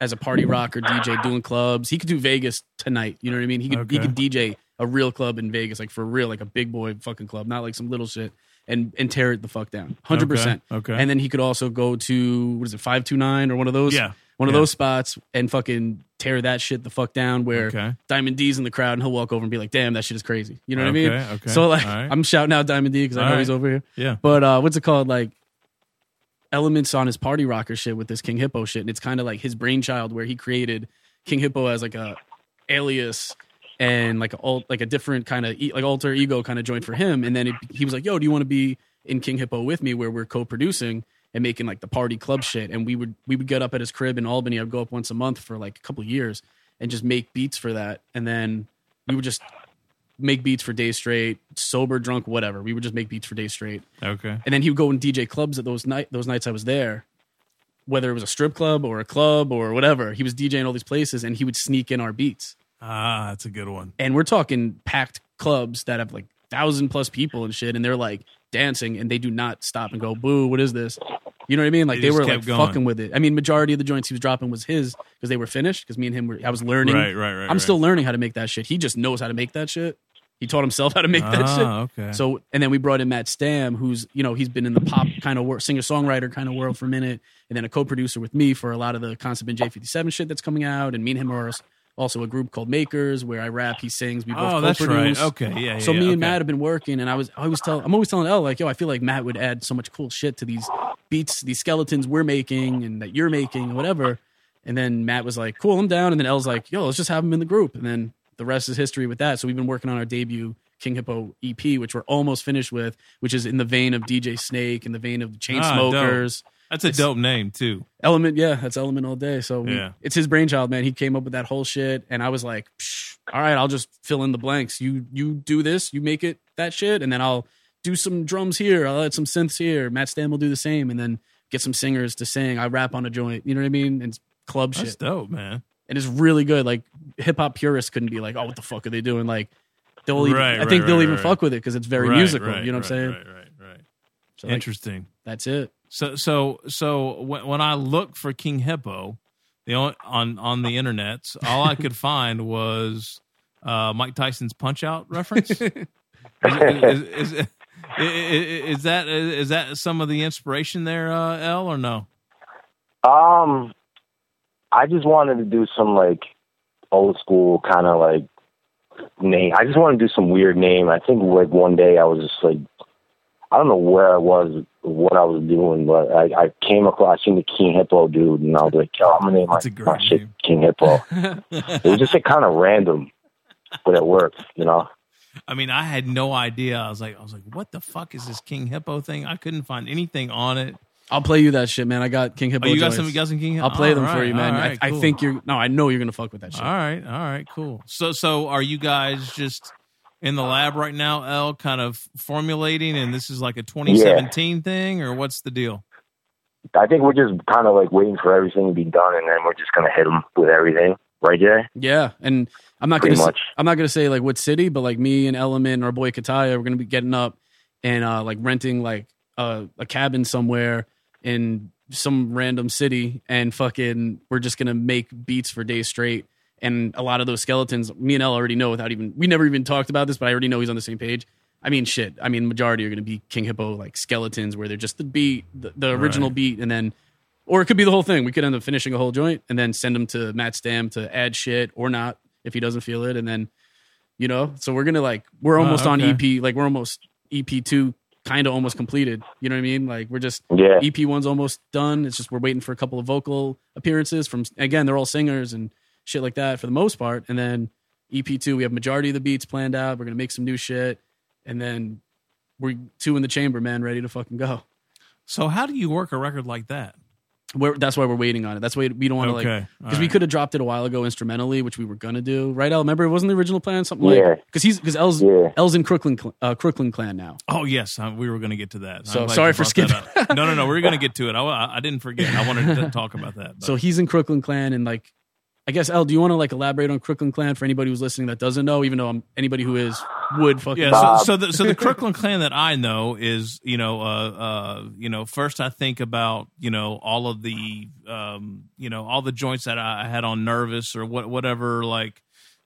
as a party rocker DJ doing clubs. He could do Vegas tonight. You know what I mean? He could he could DJ a real club in Vegas, like for real, like a big boy fucking club, not like some little shit, and and tear it the fuck down, hundred percent. Okay. And then he could also go to what is it, five two nine or one of those, Yeah. one of Yeah. those spots, and fucking tear that shit the fuck down. Where Okay. Diamond D's in the crowd, and he'll walk over and be like, "Damn, that shit is crazy." You know what I mean? Okay, okay. So like, right. I'm shouting out Diamond D because I All know right. he's over here. Yeah. But uh, what's it called? Like elements on his party rocker shit with this King Hippo shit, and it's kind of like his brainchild where he created King Hippo as like a alias and like a alt, like a different kind of like alter ego kind of joint for him. And then it, he was like, "Yo, do you want to be in King Hippo with me?" Where we're co-producing and making like the party club shit. And we would we would get up at his crib in Albany. I'd go up once a month for like a couple years and just make beats for that. And then we would just make beats for days straight, sober, drunk, whatever. We would just make beats for days straight. Okay. And then he would go and DJ clubs at those night those nights I was there. Whether it was a strip club or a club or whatever, he was DJing all these places and he would sneak in our beats. Ah, that's a good one. And we're talking packed clubs that have like thousand plus people and shit, and they're like dancing and they do not stop and go, Boo, what is this? You know what I mean? Like They they, were like going. fucking with it. I mean, majority of the joints he was dropping was his because they were finished. Because me and him were I was learning. Right, right, right. I'm right. still learning how to make that shit. He just knows how to make that shit. He taught himself how to make that shit. Ah, okay. So and then we brought in Matt Stam, who's you know he's been in the pop kind of wor- singer songwriter kind of world for a minute, and then a co-producer with me for a lot of the Koncept in J57 shit that's coming out. And me and him are also a group called Makers where I rap, he sings, we both Oh, that's co-produce. right. Okay. Yeah. yeah So me yeah, and okay. Matt have been working, and I was I always tell I'm always telling Elle like, yo, I feel like Matt would add so much cool shit to these beats, these skeletons we're making and that you're making, whatever. And then Matt was like, cool, I'm down. And then Elle's like, yo, let's just have him in the group. And then the rest is history with that. So we've been working on our debut King Hippo EP, which we're almost finished with, which is in the vein of DJ Snake, in the vein of the Ah. Chainsmokers. That's a dope name too. Element, yeah, that's Element all day. So we- Yeah. it's his brainchild, man. He came up with that whole shit, and I was like, all right, I'll just fill in the blanks. You you do this, you make it that shit, and then I'll do some drums here. I'll add some synths here. Matt Stam will do the same, and then get some singers to sing. I rap on a joint. You know what I mean? And it's club That's shit, dope, man. and it's really good. Like hip hop purists couldn't be like, oh, what the fuck are they doing? Like they'll even, Right, I right, think they'll right, even right, fuck with it because it's very musical. you know what I'm saying? Right, right, right. So like, Interesting. that's it. So so so when, when I look for King Hippo, the only, on on the internet, all I could find was uh, Mike Tyson's Punch Out reference. is, is, is, is, is that is that some of the inspiration there, uh, L or no? Um, I just wanted to do some like old school kind of like name. I just wanted to do some weird name. I think like one day I was just like, I don't know where I was, what I was doing, but I, I came across, I seen the King Hippo dude, and I was like, yo, I'm gonna name my, That's a my shit. King Hippo. it was just like kind of random, but it worked, you know. I mean, I had no idea. I was like, I was like, what the fuck is this King Hippo thing? I couldn't find anything on it. I'll play you that shit, man. I got King oh, Hippo. Oh, you got joints. some, you got some King. I'll play All them for you, man. all right, I, I think you're no, I know you're gonna fuck with that shit. All right, all right, cool. So, so are you guys just in the lab right now, L, kind of formulating, and this is like a 2017 thing, or what's the deal? I think we're just kind of like waiting for everything to be done, and then we're just gonna hit them with everything, right, Jay? Yeah, and I'm not Pretty gonna say, much. I'm not gonna say like what city, but like me and Element and our boy Kataya, we're gonna be getting up and uh like renting like a a cabin somewhere in some random city, and fucking we're just gonna make beats for days straight. And a lot of those skeletons, me and El already know without even we never even talked about this, but I already know he's on the same page. I mean, shit. I mean, majority are gonna be King Hippo like skeletons, where they're just the beat, the, the original Right. beat, and then or it could be the whole thing. We could end up finishing a whole joint and then send him to Matt Stam to add shit or not if he doesn't feel it. And then, you know, so we're gonna like we're Oh, almost on okay. EP, like we're almost EP two, kind of almost completed. You know what I mean? Like we're just Yeah. EP one's almost done. It's just we're waiting for a couple of vocal appearances from again they're all singers and shit like that for the most part. And then EP two we have majority of the beats planned out. We're gonna make some new shit, and then we're two in the chamber, man, ready to fucking go. So, how do you work a record like that? We're, that's why we're waiting on it. That's why we don't want to Okay, like all because we could have dropped it a while ago instrumentally, which we were gonna do. Right, El? Remember, it wasn't the original plan. Something Yeah. like because he's because El's Yeah. El's in Crooklyn cl- uh, Crooklyn clan now. Oh yes, uh, we were going to get to that. So, sorry for skipping. No, no, no. We are going to get to it. I, I I didn't forget. I wanted to talk about that. but- So he's in Crooklyn clan, and like, I guess El, do you want to like elaborate on Crooklyn clan for anybody who's listening that doesn't know? Even though I'm, anybody who is would fucking Yeah, Bob. so, so the so the Crooklyn clan that I know is you know uh uh you know first I think about you know all of the um you know all the joints that I had on Nervous or what whatever like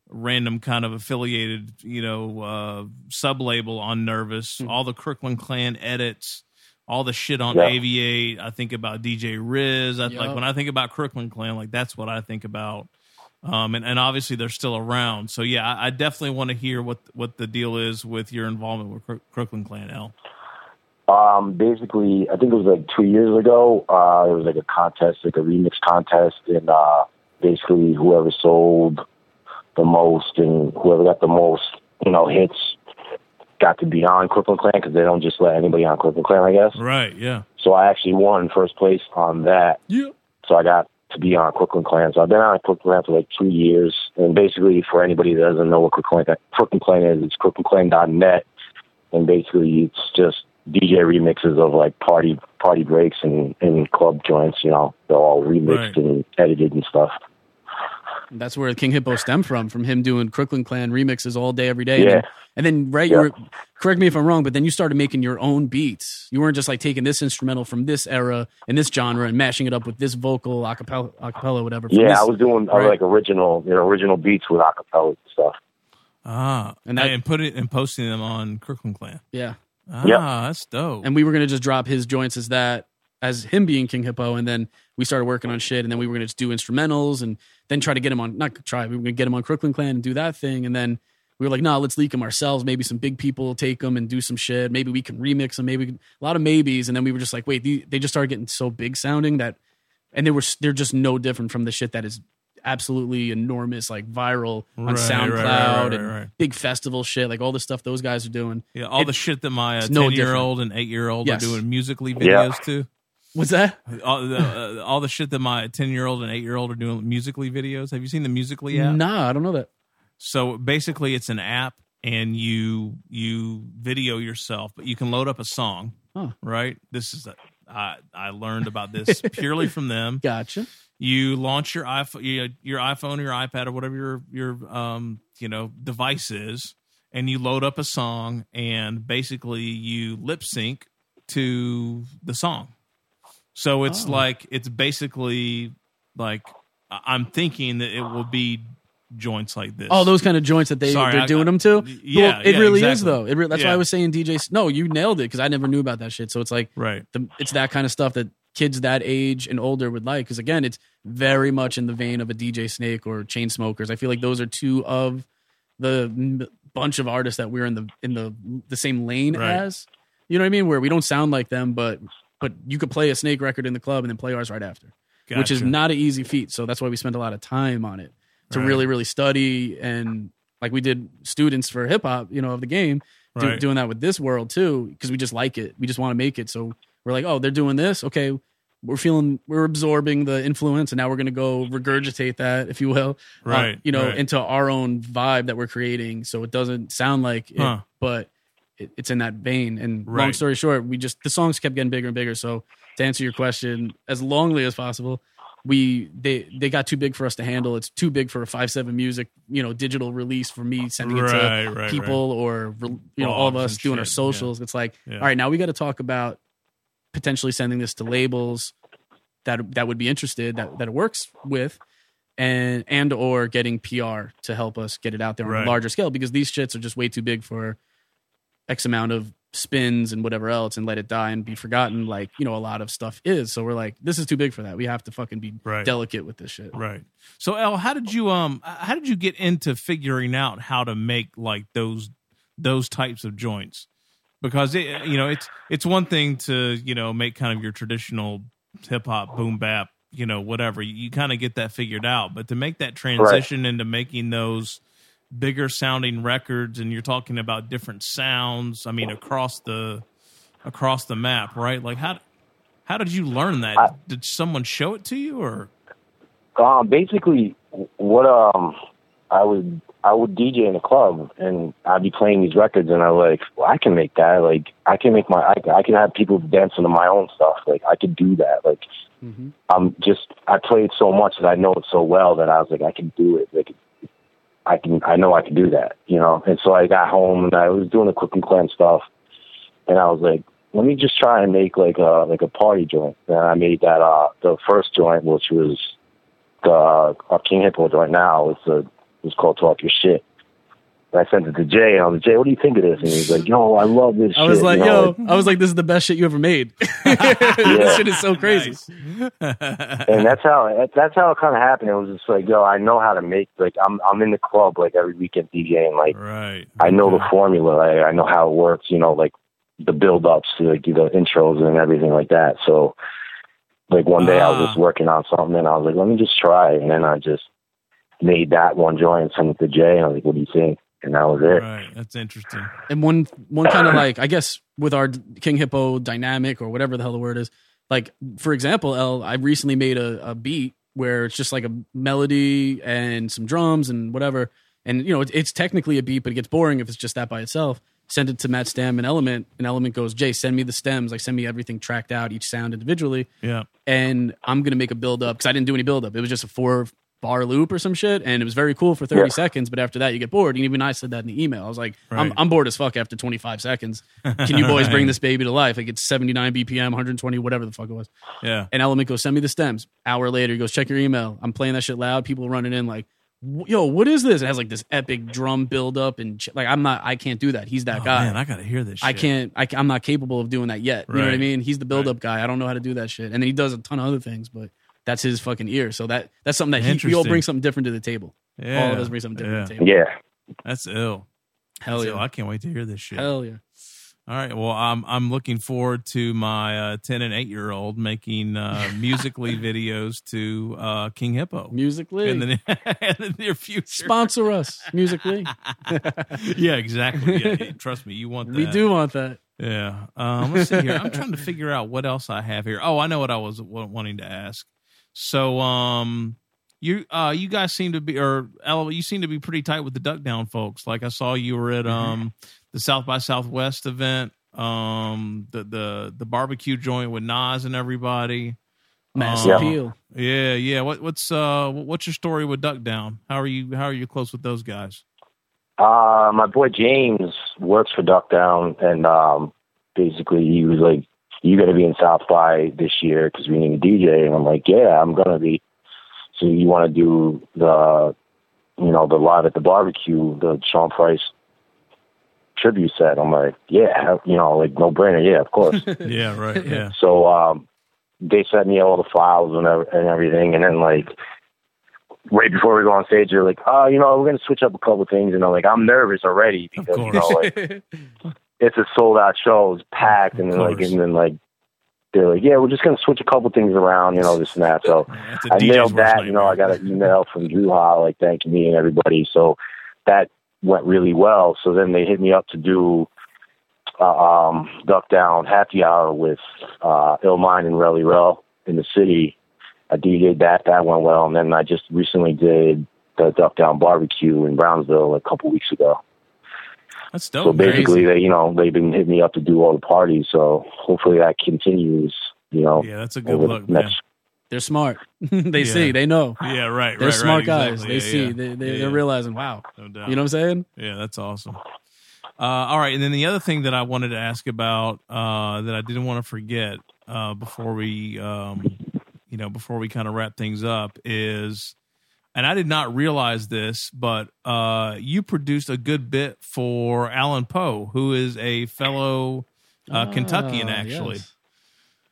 random kind of affiliated you know uh sub label on Nervous all the Crooklyn clan edits all the shit on Yeah. Aviate I think about DJ Riz I, like when I think about Crooklyn clan like that's what I think about um, and, and obviously they're still around. So yeah, I, I definitely want to hear what what the deal is with your involvement with Crook- Crooklyn Clan L. Um, basically, I think it was like two years ago. Uh, it was like a contest, like a remix contest, and uh, basically whoever sold the most and whoever got the most, you know, hits got to be on Crooklyn Clan because they don't just let anybody on Crooklyn Clan, I guess. Right. Yeah. So I actually won first place on that. Yeah. So I got to be on Crooklyn Clan. So I've been on Crooklyn Clan for like two years. And basically, for anybody that doesn't know what Crooklyn Clan, Crooklyn Clan is, it's crooklyn.net. And basically, it's just DJ remixes of like party party breaks and, and club joints. You know, they're all remixed Right. and edited and stuff. That's where King Hippo stemmed from, from him doing Crooklyn Clan remixes all day, every day. And Yeah. then, and then right, you Yeah. were, correct me if I'm wrong, but then you started making your own beats. You weren't just like taking this instrumental from this era and this genre and mashing it up with this vocal, acapella, acapella whatever. Yeah, this- I was doing right. like original, you know, original beats with acapella and stuff. Ah. And And that- and put it and posting them on Crooklyn Clan. yeah. Ah, Yep. that's dope. and we were gonna just drop his joints as that as him being King Hippo, and then we started working on shit, and then we were gonna just do instrumentals, and then try to get him on not try, we were gonna get him on Crooklyn Clan and do that thing, and then we were like, no, let's leak them ourselves. Maybe some big people will take them and do some shit. Maybe we can remix them. Maybe we can, a lot of maybes, and then we were just like, wait, the, they just started getting so big sounding that, and they were they're just no different from the shit that is absolutely enormous, like viral on Right, right, SoundCloud right, right, and big festival shit, like all the stuff those guys are doing. yeah, all it- the shit that my ten no year old and eight year old Yes. are doing Musical.ly Yeah. videos What's that? All the, uh, all the shit that my ten year old and eight year old are doing Musical.ly videos. Have you seen the Musical.ly app? Nah, I don't know that. So basically, it's an app, and you you video yourself, but you can load up a song. Huh. Right. This is a, I I learned about this purely from them. Gotcha. You launch your iPhone, your, your iPhone or your iPad or whatever your your um you know device is, and you load up a song, and basically you lip sync to the song. So it's Oh. like it's basically like I- I'm thinking that it will be joints like this. Oh, those kind of joints that they Sorry, they're I- doing them to. yeah, Well, it yeah, really is though. It re- that's why I was saying DJ. S- No, you nailed it because I never knew about that shit. So it's like right. the, it's that kind of stuff that kids that age and older would like. Because again, it's very much in the vein of a DJ Snake or Chainsmokers. I feel like those are two of the m- bunch of artists that we're in the in the the same lane Right. as. You know what I mean? Where we don't sound like them, but but you could play a Snake record in the club and then play ours right after which is not an easy feat. So that's why we spend a lot of time on it to Right. really, really study and like we did students for hip hop, you know, of the game, do, Right. doing that with this world too, because we just like it. We just want to make it. So we're like, oh, they're doing this. Okay. We're feeling, we're absorbing the influence and now we're going to go regurgitate that, if you will, uh, Right, you know, right. into our own vibe that we're creating. So it doesn't sound like it, Huh. but it, it's in that vein. And long story short, we just, the songs kept getting bigger and bigger. So to answer your question as longly as possible, we they they got too big for us to handle. It's too big for a five seven music, you know, digital release for me sending it to right, people or you know all of us doing our shit, yeah. socials. It's like, Yeah. all right, now we got to talk about potentially sending this to labels that that would be interested that that it works with. And and or getting PR to help us get it out there on Right. a larger scale because these shits are just way too big for X amount of spins and whatever else and let it die and be forgotten like you know a lot of stuff is so we're like this is too big for that we have to fucking be Right. delicate with this shit Right. So El, how did you um how did you get into figuring out how to make like those those types of joints? Because it, you know, it's it's one thing to, you know, make kind of your traditional hip hop boom bap, you know, whatever. You, you kind of get that figured out, but to make that transition into making those bigger sounding records and you're talking about different sounds, I mean across the across the map, right? Like how How did you learn that? I- did someone show it to you, or Um, basically, what um, I would I would DJ in a club, and I'd be playing these records, and I was like, well, I can make that. Like, I can make my, I, I can have people dancing to my own stuff. Like, I could do that. Like, hmm I'm just, I played so much that I know it so well that I was like, I can do it. Like, I can, I know I can do that, you know. And so I got home and I was doing the Crooklyn Clan stuff, and I was like, let me just try and make like a like a party joint. And I made that uh the first joint, which was the uh, King Hippo joint. Now it's a it's called Talk Your Shit. And I sent it to Jay, and I was like, Jay, what do you think of this? And he's like, Yo, I love this. Shit. I was like, you know, yo, I was like, this is the best shit you ever made. this shit is so crazy. Nice. and that's how that's how it kind of happened. It was just like, yo, I know how to make like I'm I'm in the club like every weekend DJing. Like right. I know the formula. I, I know how it works. You know, like the build ups to like the intros and everything like that. So like one day I was Ah. just working on something and I was like, let me just try. And then I just made that one joint and sent it to Jay. And I was like, what do you think? And that was it. Right. That's interesting. and one one kind of like I guess with our King Hippo dynamic or whatever the hell the word is. Like for example, L, I recently made a, a beat where it's just like a melody and some drums and whatever, and you know it's, it's technically a beat, but it gets boring if it's just that by itself. Send it to Matt Stam and Element, and Element goes, Jay, send me the stems, like send me everything tracked out, each sound individually, Yeah. and I'm gonna make a build up because I didn't do any build up. It was just a four bar loop or some shit, and it was very cool for 30 Yeah. seconds. But after that, you get bored. And even I said that in the email. I was like, Right. I'm, I'm bored as fuck after 25 seconds. Can you boys bring this baby to life? Like it's 79 BPM, 120, whatever the fuck it was. Yeah. And Element goes, send me the stems. Hour later, he goes, check your email. I'm playing that shit loud. People running in like, yo, what is this? It has like this epic drum build up and sh- like I'm not, I can't do that. He's that Oh, guy. man, I gotta hear this. Shit. I can't. I, am not capable of doing that yet. You know what I mean? He's the build up guy. I don't know how to do that shit. And then he does a ton of other things, but that's his fucking ear. So that that's something that he, we all bring something different to the table. Yeah. All of us bring something different to Yeah. the table. Yeah. That's ill. Hell That's yeah. ill. I can't wait to hear this shit. Hell yeah. All right. Well, I'm I'm looking forward to my uh, ten and eight year old making uh, Musical.ly videos to uh, King Hippo Musical.ly. in the, in the near future. Sponsor us Musical.ly. yeah, exactly. Yeah, trust me, you want that. we do want that. Yeah. Um, let's see here. I'm trying to figure out what else I have here. Oh, I know what I was wa- wanting to ask. So, um, you uh, you guys seem to be, or Ella, you seem to be pretty tight with the Duck Down folks. Like I saw you were at um the South by Southwest event, um the the the barbecue joint with Nas and everybody. Mass Um, appeal. Yeah, yeah. What what's uh what's your story with Duck Down? How are you how are you close with those guys? Uh, my boy James works for Duck Down, and um, basically he was like, "You got to be in South by this year because we need a DJ." And I'm like, "Yeah, I'm gonna be." So you want to do the, you know, the live at the barbecue, the Sean Price tribute set? I'm like, "Yeah, you know, like no brainer, yeah, of course." Yeah, right. Yeah. So um, they sent me all the files and, and everything, and then like right before we go on stage, they're like, "Oh, you know, we're gonna switch up a couple things," and I'm like, "I'm nervous already because you know, like it's a sold out show, it's packed, and then like and then like they're like, "Yeah, we're just gonna switch a couple things around, you know, this and that." So I DJ's nailed that. You know, I got an email from Dru Ha, like thanking me and everybody. So that went really well. So then they hit me up to do uh, um, Duck Down Happy Hour with uh, Illmind and Relly Rel in the city. I DJ'd that. That went well. And then I just recently did the Duck Down Barbecue in Brownsville a couple weeks ago. That's so dope. man. basically, they you know they've been hitting me up to do all the parties. So hopefully that continues. You know, Yeah, that's a good look, the man. next They're smart. they Yeah. see. They know. Yeah, right. They're right, smart right, guys. exactly. They Yeah, see. yeah. They, they, Yeah, They're yeah. realizing, wow. No doubt. You know what I'm saying? Yeah, that's awesome. Uh, all right, and then the other thing that I wanted to ask about uh, that I didn't want to forget uh, before we, um, you know, before we kind of wrap things up is, and I did not realize this, but uh, you produced a good bit for Alan Poe, who is a fellow uh, Kentuckian, Ah, actually. yes.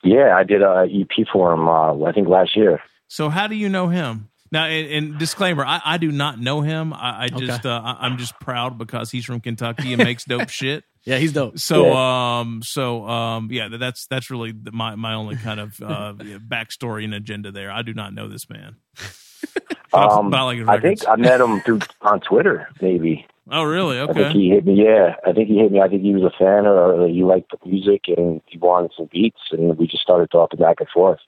Yeah, I did a EP for him. Uh, I think last year. So how do you know him? Now, and, and disclaimer: I, I do not know him. I, I just uh, I, I'm just proud because he's from Kentucky and makes dope shit. Yeah, he's dope. So um so um yeah that's that's really my my only kind of uh backstory and agenda there. I do not know this man. Um, Bootleg I think I met him through on Twitter. Maybe Oh, really? Okay. I think he hit me. Yeah, I think he hit me. I think he was a fan or he liked the music and he wanted some beats, and we just started talking back and forth.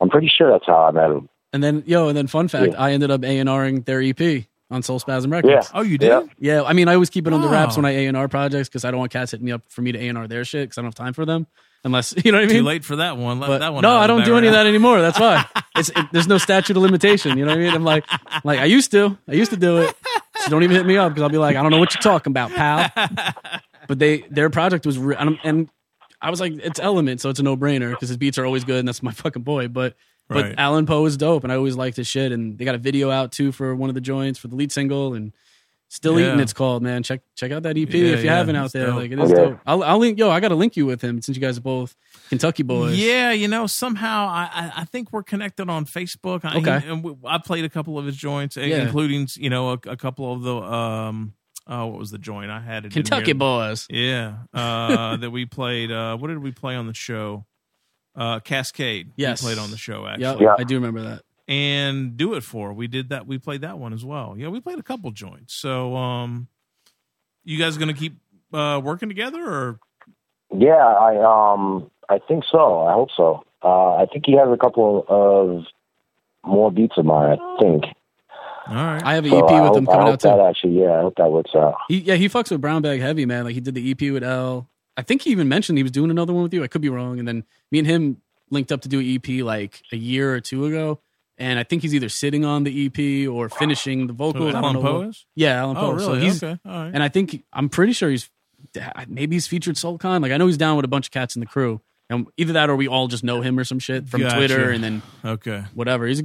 I'm pretty sure that's how I met him. And then yo, and then fun fact, Yeah. I ended up A and R'ing their EP on Soul Spasm Records. Yeah. Oh, you did? Yeah. Yeah, I mean, I always keep it on the wraps when I A and R projects because I don't want cats hitting me up for me to A and R their shit because I don't have time for them unless you know what I mean. Too late for that one. Let But that one. no, I don't do any of that anymore. That's why. It's it, there's no statute of limitation. You know what I mean? I'm like, like I used to. I used to do it. So don't even hit me up because I'll be like, I don't know what you're talking about, pal. But they their project was re- and, I'm- and I was like, it's Element, so it's a no brainer because his beats are always good and that's my fucking boy. But but Alan Poe is dope and I always liked his shit and they got a video out too for one of the joints for the lead single and. Still Yeah. eating, it's called man. Check check out that EP Yeah, if you yeah, haven't out there. dope. Like it is Okay. dope. I'll, I'll link. Yo, I got to link you with him since you guys are both Kentucky boys. Yeah, you know, somehow I, I, I think we're connected on Facebook. I, Okay. and we, I played a couple of his joints, Yeah. including you know a, a couple of the um oh what was the joint I had it in Kentucky here. boys. Yeah, uh, that we played. Uh, what did we play on the show? Uh, Cascade. Yes. we played on the show actually. Yep, Yeah. I do remember that. And do it for. We did that. We played that one as well. Yeah, we played a couple joints. So, um, you guys gonna keep uh working together or? Yeah, I um, I think so. I hope so. Uh, I think he has a couple of more beats of mine. I think. All right. I have an So EP I with hope, him I coming hope out too. actually, yeah, I hope that works out. He, yeah, he fucks with Brown Bag heavy, man. Like he did the EP with L. I think he even mentioned he was doing another one with you. I could be wrong. And then me and him linked up to do an EP like a year or two ago. And I think he's either sitting on the EP or finishing the vocals. I don't Alan Poe is? Yeah, Alan Poe. Oh, So really? he's, okay. All right. And I think I'm pretty sure he's maybe he's featured Soul Khan. Like I know he's down with a bunch of cats in the crew. And either that or we all just know him or some shit from Gotcha. Twitter and then okay. whatever. He's a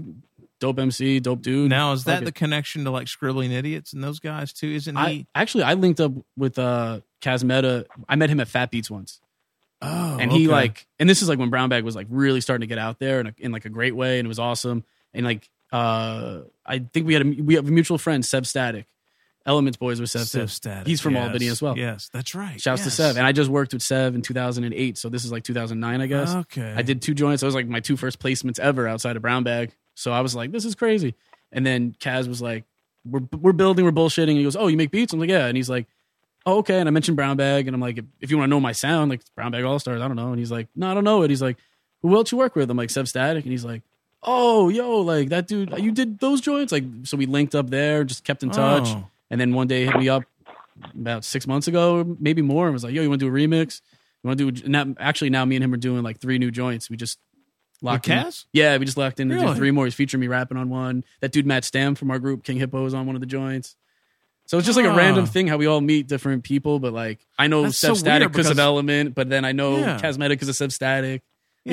dope MC, dope dude. Now is that the it. connection to like scribbling idiots and those guys too? Isn't I he? actually I linked up with uh Cas Metah. I met him at Fat Beats once. oh, and he okay. like and this is like when brown bag was like really starting to get out there in, a, in like a great way and it was awesome and like uh i think we had a we have a mutual friend Sev Statik elements boys with seb, Sev. Static, he's from yes. albany as well Yes, that's right. shouts to yes. sev and i just worked with sev in 2008 so this is like 2009 i guess Okay. i did two joints I was like my two first placements ever outside of brown bag so i was like this is crazy and then Cas was like we're, we're building we're bullshitting and he goes oh you make beats i'm like yeah and he's like oh, okay. And I mentioned Brown Bag, and I'm like, if, if you want to know my sound, like Brown Bag All Stars, I don't know. And he's like, no, I don't know it. He's like, who else you work with? I'm like, Sev Statik, and he's like, oh, yo, like that dude, you did those joints, like so we linked up there, just kept in touch, Oh. and then one day hit me up about six months ago, maybe more, and was like, yo, you want to do a remix? You want to do? That, actually, now me and him are doing like three new joints. We just locked in. Cas? Yeah, we just locked in Really? three more. He's featuring me rapping on one. That dude Matt Stam from our group King Hippo is on one of the joints. So it's just like a random thing how we all meet different people, but like I know That's Sev so Static because of Element, but then I know Yeah. Cas Metah because of Sev Statik.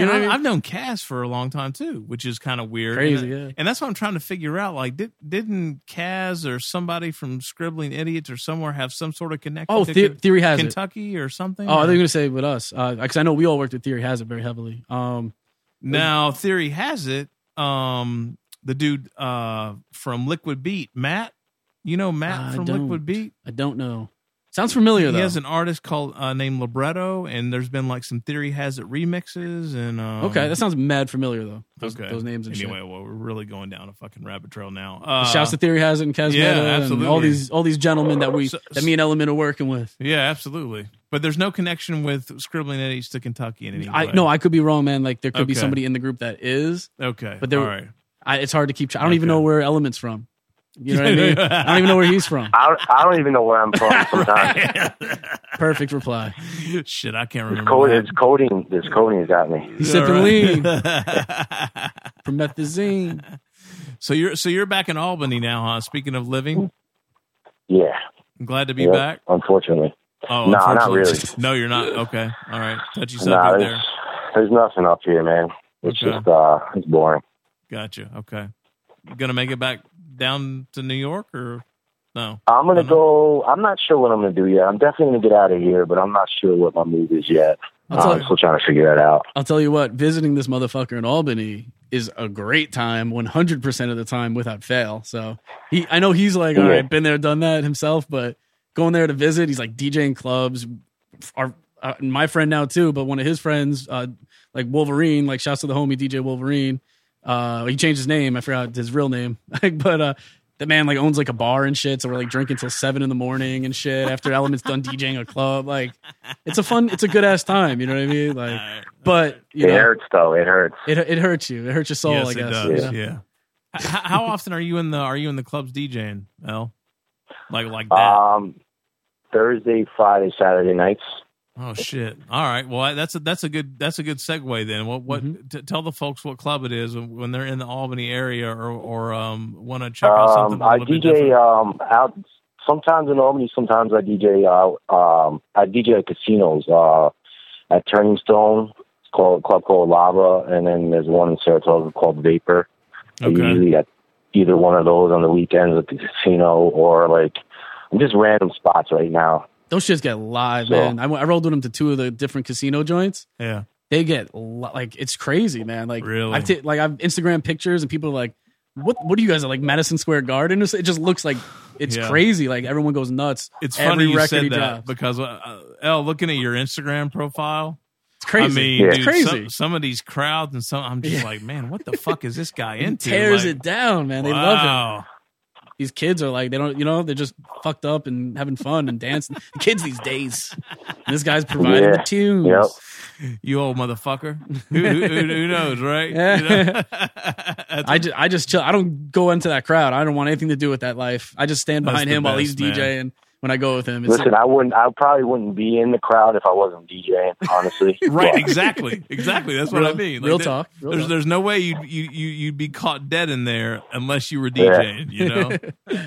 Yeah, know I I mean? I've known Cas for a long time too, which is kind of weird. Crazy, and, yeah. And that's what I'm trying to figure out. Like, did, didn't Cas or somebody from Scribbling Idiots or somewhere have some sort of connection? Oh, to the- Theory Hazit. Kentucky or something? Oh, I or- you were gonna say with us because I know we all worked with Theory Hazit very heavily. Um, Now, Theory Hazit, um, the dude uh, from Liquid Beat, Matt. You know Matt I from. Liquid Beat. I don't know. Sounds familiar He though. has an artist called uh, named Libretto, and there's been like some Theory Hazit remixes and um, okay, that sounds mad familiar though. Those, okay. those names and anyway. shit. Well, we're really going down a fucking rabbit trail now. Uh, Shouts to Theory Hazit and Cas Metah yeah, and absolutely. all these all these gentlemen that we So- that me and Element are working with. yeah, absolutely. But there's no connection with Scribbling Idiots to Kentucky in any way. I no, I could be wrong, man. Like there could be somebody in the group that is, okay, but there- all right. I, it's hard to keep. track. I don't even know where Element's from. You know what I mean? I don't even know where he's from. I don't, I don't even know where I'm from sometimes. Perfect reply. Shit, I can't remember. code, that. this coding, this coding has got me. He's Yeah, sipping right. lean, promethazine. so you're so you're back in Albany now, huh? Speaking of living, Yeah. I'm glad to be Yep, back. Unfortunately. Oh, No, not really. No, you're not. Okay, all right. Touchy Nah, subject there's, there. there's nothing up here, man. It's Okay. just, uh, it's boring. Gotcha. Okay, you gonna make it back down to New York or no? I'm gonna go. I'm not sure what I'm gonna do yet. I'm definitely gonna get out of here, but I'm not sure what my move is yet. I'll Uh, tell I'm you- still trying to figure that out. I'll tell you what, visiting this motherfucker in Albany is a great time 100% of the time without fail. So he, I know he's like, all Yeah. right, been there, done that himself, but going there to visit, he's like DJing clubs. Our, uh, my friend now too, but one of his friends, uh, like Wolverine, like shouts to the homie DJ Wolverine. Uh, he changed his name. I forgot his real name, but uh, the man like owns like a bar and shit. So we're like drinking till seven in the morning and shit after Element's done DJing a club. Like, it's a fun, it's a good ass time. You know what I mean? Like, but you it know, hurts though. It hurts. it it hurts you. It hurts your soul. yes, I it guess. does. you Yeah. know? H- how often are you in the Are you in the clubs DJing, L? Like like that? Um, Thursday, Friday, Saturday nights. Oh shit! All right. Well, that's a that's a good that's a good segue then. What what? Mm-hmm. T- tell the folks what club it is when, when they're in the Albany area or or um want to check out something. Um, a I little bit DJ um out sometimes in Albany. Sometimes I DJ out. Um, I DJ at casinos. Uh, at Turning Stone, it's called a club called Lava, and then there's one in Saratoga called Vapor. I Okay. usually at either one of those on the weekends at the casino or like just random spots right now. Those shits get live, So- man. I, I rolled with them to two of the different casino joints. Yeah. They get like it's crazy, man. Like Really? I've ta- like I've Instagram pictures and people are like, "What? What are you guys at? Like Madison Square Garden?" It just looks like it's Yeah. crazy. Like everyone goes nuts. It's Every funny you record said that drops. because uh, uh, L, looking at your Instagram profile, It's crazy. I mean, Yeah. dude, It's crazy. Some, some of these crowds and some, I'm just Yeah. like, man, what the fuck is this guy He into? tears Like, it down, man. They love him. Wow. These kids are like they don't, you know, they're just fucked up and having fun and dancing. The kids these days. And this guy's providing Yeah. the tunes. Yep. You old motherfucker. who, who, who, who knows, right? Yeah. You know? I just, I just chill. I don't go into that crowd. I don't want anything to do with that life. I just stand behind the him while he's best, man. DJing. When I go with him, it's Listen, I wouldn't. I probably wouldn't be in the crowd if I wasn't DJing. Honestly, right, But- exactly, exactly. That's what I Real- mean. real there- talk, real there's talk. there's no way you you you you'd be caught dead in there unless you were Yeah. DJing. You know,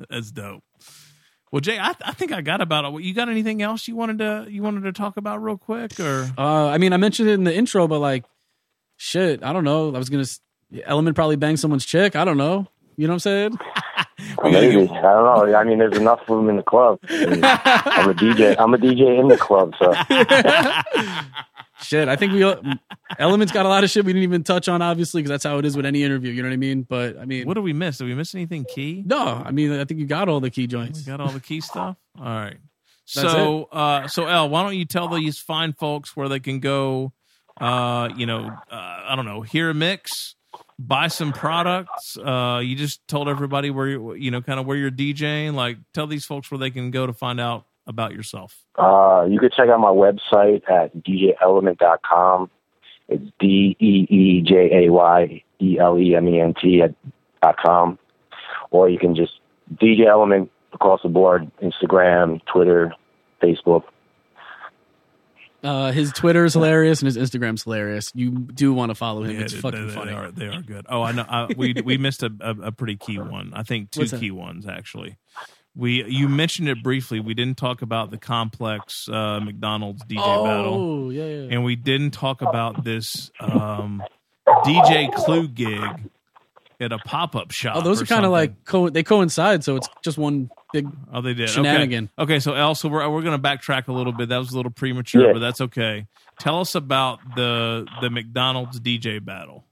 that's dope. Well, Jay, I, I think I got about it. You got anything else you wanted to you wanted to talk about real quick, or Uh, I mean, I mentioned it in the intro, but like, shit, I don't know. I was gonna Element probably bang someone's chick. I don't know. You know what I'm saying? Maybe I don't know. I mean, there's enough of them in the club. And I'm a DJ. I'm a DJ in the club, so Shit, I think we Element's got a lot of shit we didn't even touch on, obviously, because that's how it is with any interview. You know what I mean? But I mean, what do we miss? Did we miss anything key? no, I mean, I think you got all the key We joints. got all the key stuff. All right. That's so, uh, so L, why don't you tell these fine folks where they can go? Uh, you know, uh, I don't know, hear a mix, buy some products. Uh, you just told everybody where you, you know, kind of where you're DJing. Like, tell these folks where they can go to find out about yourself. uh, you could check out my website at djelement.com. It's D E E J A Y E L E M E N T dot com, or you can just DJ Element across the board: Instagram, Twitter, Facebook. Uh, his Twitter is hilarious and his Instagram's hilarious. You do want to follow him. Yeah, it's they- fucking they, funny. They are, they are good. Oh, I know. I, we we missed a, a, a pretty key one. I think two What's that? key ones actually. We you mentioned it briefly. We didn't talk about the complex uh, McDonald's DJ battle. oh, yeah, yeah. and we didn't talk about this um, DJ Clue gig at a pop up shop. Oh, those are kind of like co- they coincide, so it's just one big. oh they did shenanigan. Okay, okay so El, so we're we're gonna backtrack a little bit. That was a little premature, Yeah. but that's okay. Tell us about the the McDonald's DJ battle.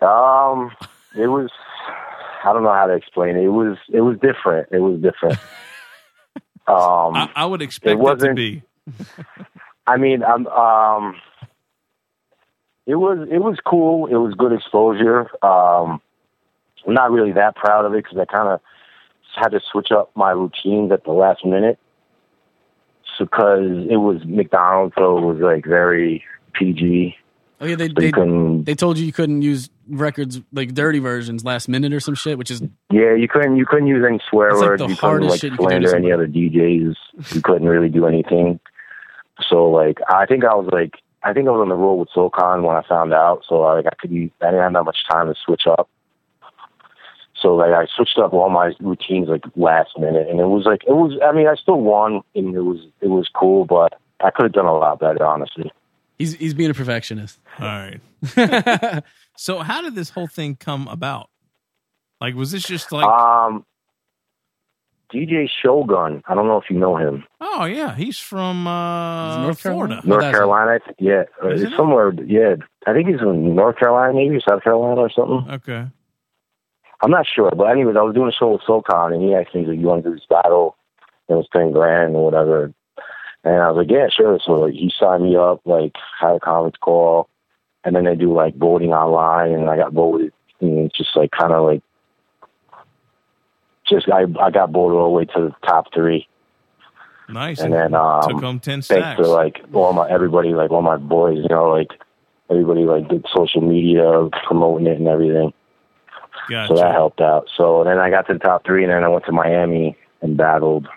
Um, it was. I don't know how to explain it. It was. It was different. It was different. Um, I, I would expect it, to wasn't- be. I mean, um, um, it was it was cool. It was good exposure. Um, I'm not really that proud of it because I kind of had to switch up my routines at the last minute. Because it was McDonald's, so it was like very PG. Oh yeah, they So they they told you you couldn't use records like dirty versions last minute or some shit, which is yeah, you couldn't you couldn't use any swear like words. the you couldn't like shit you could do to slander any other DJs. You couldn't really do anything. So like, I think I was like, I think I was on the road with Soul Khan when I found out. So like, I couldn't, I didn't have that much time to switch up. So like, I switched up all my routines like last minute, and it was like, it was. I mean, I still won, and it was, it was cool, but I could have done a lot better, honestly. he's he's being a perfectionist. All right. So how did this whole thing come about? Like, was this just like? um, DJ Shogun. I don't know if you know him. oh yeah, he's from uh, Is North Florida. Carolina? North that's- Carolina, I think. Yeah, uh, Isn't it's it? somewhere. Yeah, I think he's in North Carolina, maybe South Carolina or something. Okay. I'm not sure, but anyways, I was doing a show with Soul Khan, and he asked me, "You want to do this battle?" And it was ten grand or whatever, and I was like, "Yeah, sure." So like, he signed me up, like had a conference call, and then they do like voting online, and I got voted. And it's just like kind of like just I I got bored all the way to the top three. Nice. And then um, took home ten thanks stacks. to like all my everybody, like all my boys, you know, like everybody like did social media promoting it and everything. Gotcha. So that helped out. So then I got to the top three, and then I went to Miami and battled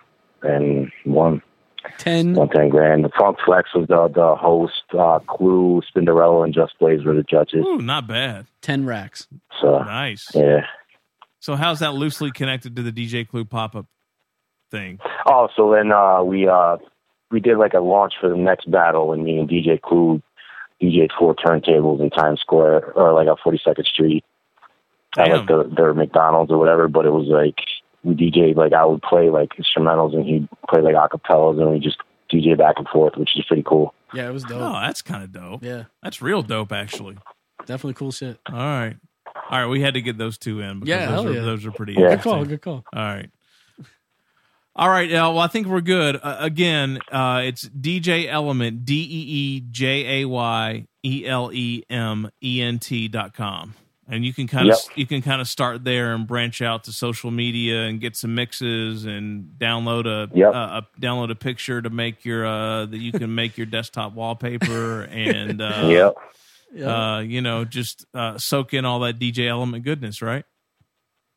and won Ten. won ten grand. The Funk Flex was the the host. Uh, Clue, Spinderella, and Just Blaze were the judges. Ooh, not bad. 10 racks. So Nice. yeah. So how's that loosely connected to the DJ Clue pop up thing? Oh, so then uh, we uh, we did like a launch for the next battle, and me and DJ Clue DJ'd four turntables in Times Square or like on Forty Second Street at like Damn. the, their McDonald's or whatever. But it was like we DJ'd like I would play like instrumentals, and he'd play like acapellas, and we just DJ back and forth, which is pretty cool. Yeah, it was dope. Oh, that's kind of dope. Yeah, That's real dope, actually. definitely cool shit. All right. All right, we had to get those two in because Yeah, those, are, yeah. those are pretty Yeah. Good call. Good call. All right. All right, Al. Well, I think we're good. Uh, again, uh, it's DJ Element, D E E J A Y E L E M E N T dot com, and you can kind of Yep. you can kind of start there and branch out to social media and get some mixes and download a, Yep. uh, a download a picture to make your uh, that you can make your desktop wallpaper and uh, yep. uh, you know just uh, soak in all that DJ Element goodness, right?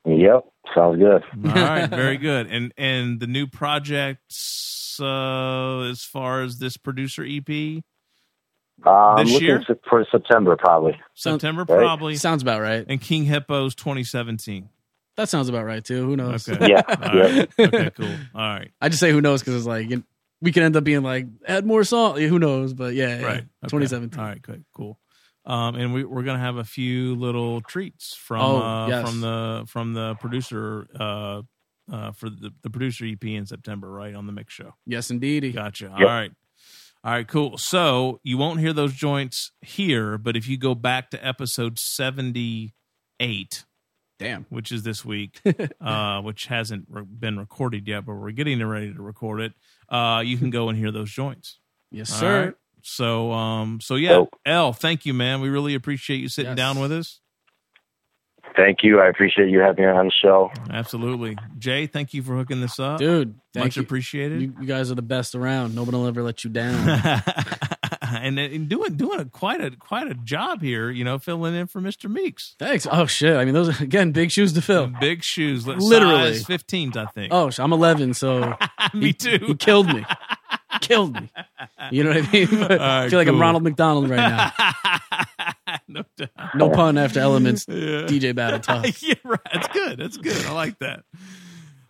Yep. Sounds good. All right, very good. And and the new projects uh as far as this producer EP, Uh, I'm This looking year? for September probably. September Right. probably, Sounds about right. and King Hippos 2017. That sounds about right too. Who knows? Okay. Yeah. All yeah. right. Okay, cool. All right. I just say who knows because it's like we could end up being like add more song. Who knows? But yeah, yeah. Right. Okay. 2017. All right, good. Cool. Um, and we, we're gonna have a few little treats from Oh, uh, yes. from the from the producer uh, uh, for the, the producer EP in September, right on the mix show. Yes, indeedy. Gotcha. All right. All right, cool. So you won't hear those joints here, but if you go back to episode 78, Damn. which is this week, uh, which hasn't re- been recorded yet, but we're getting ready to record it, uh, you can go and hear those joints. Yes, All sir. right? So, um, so yeah, Dope. L, thank you, man. We really appreciate you sitting Yes. down with us. Thank you. I appreciate you having me on the show. Absolutely. Jay, thank you for hooking this up. Dude, thank Much you. appreciated. You, you guys are the best around. Nobody will ever let you down. and, uh, and doing doing a quite a quite a job here, you know, filling in for Mr. Meeks. Thanks. Oh shit. I mean, those are, again big shoes to fill. Big shoes, Literally. size 15s, I think. Oh, I'm 11, so me he too. killed me. killed me. You know what I mean? But I right, feel like I'm. Ronald McDonald right now. no. No pun after Elements Yeah. DJ Battle Tough. yeah, right. That's good. That's good. I like that.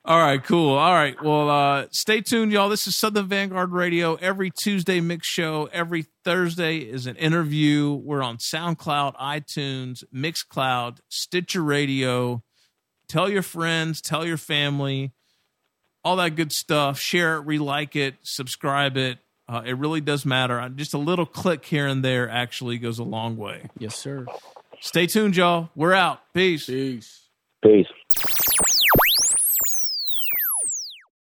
All right, cool. All right. Well, uh, stay tuned, y'all. This is Southern Vanguard Radio. Every Tuesday mix show. Every Thursday is an interview. We're on SoundCloud, iTunes, Mixcloud, Stitcher Radio. Tell your friends, tell your family, all that good stuff. Share it, relike it, subscribe it. Uh, it really does matter. Just a little click here and there actually goes a long way. Yes, sir. Stay tuned, y'all. We're out. Peace. Peace. Peace.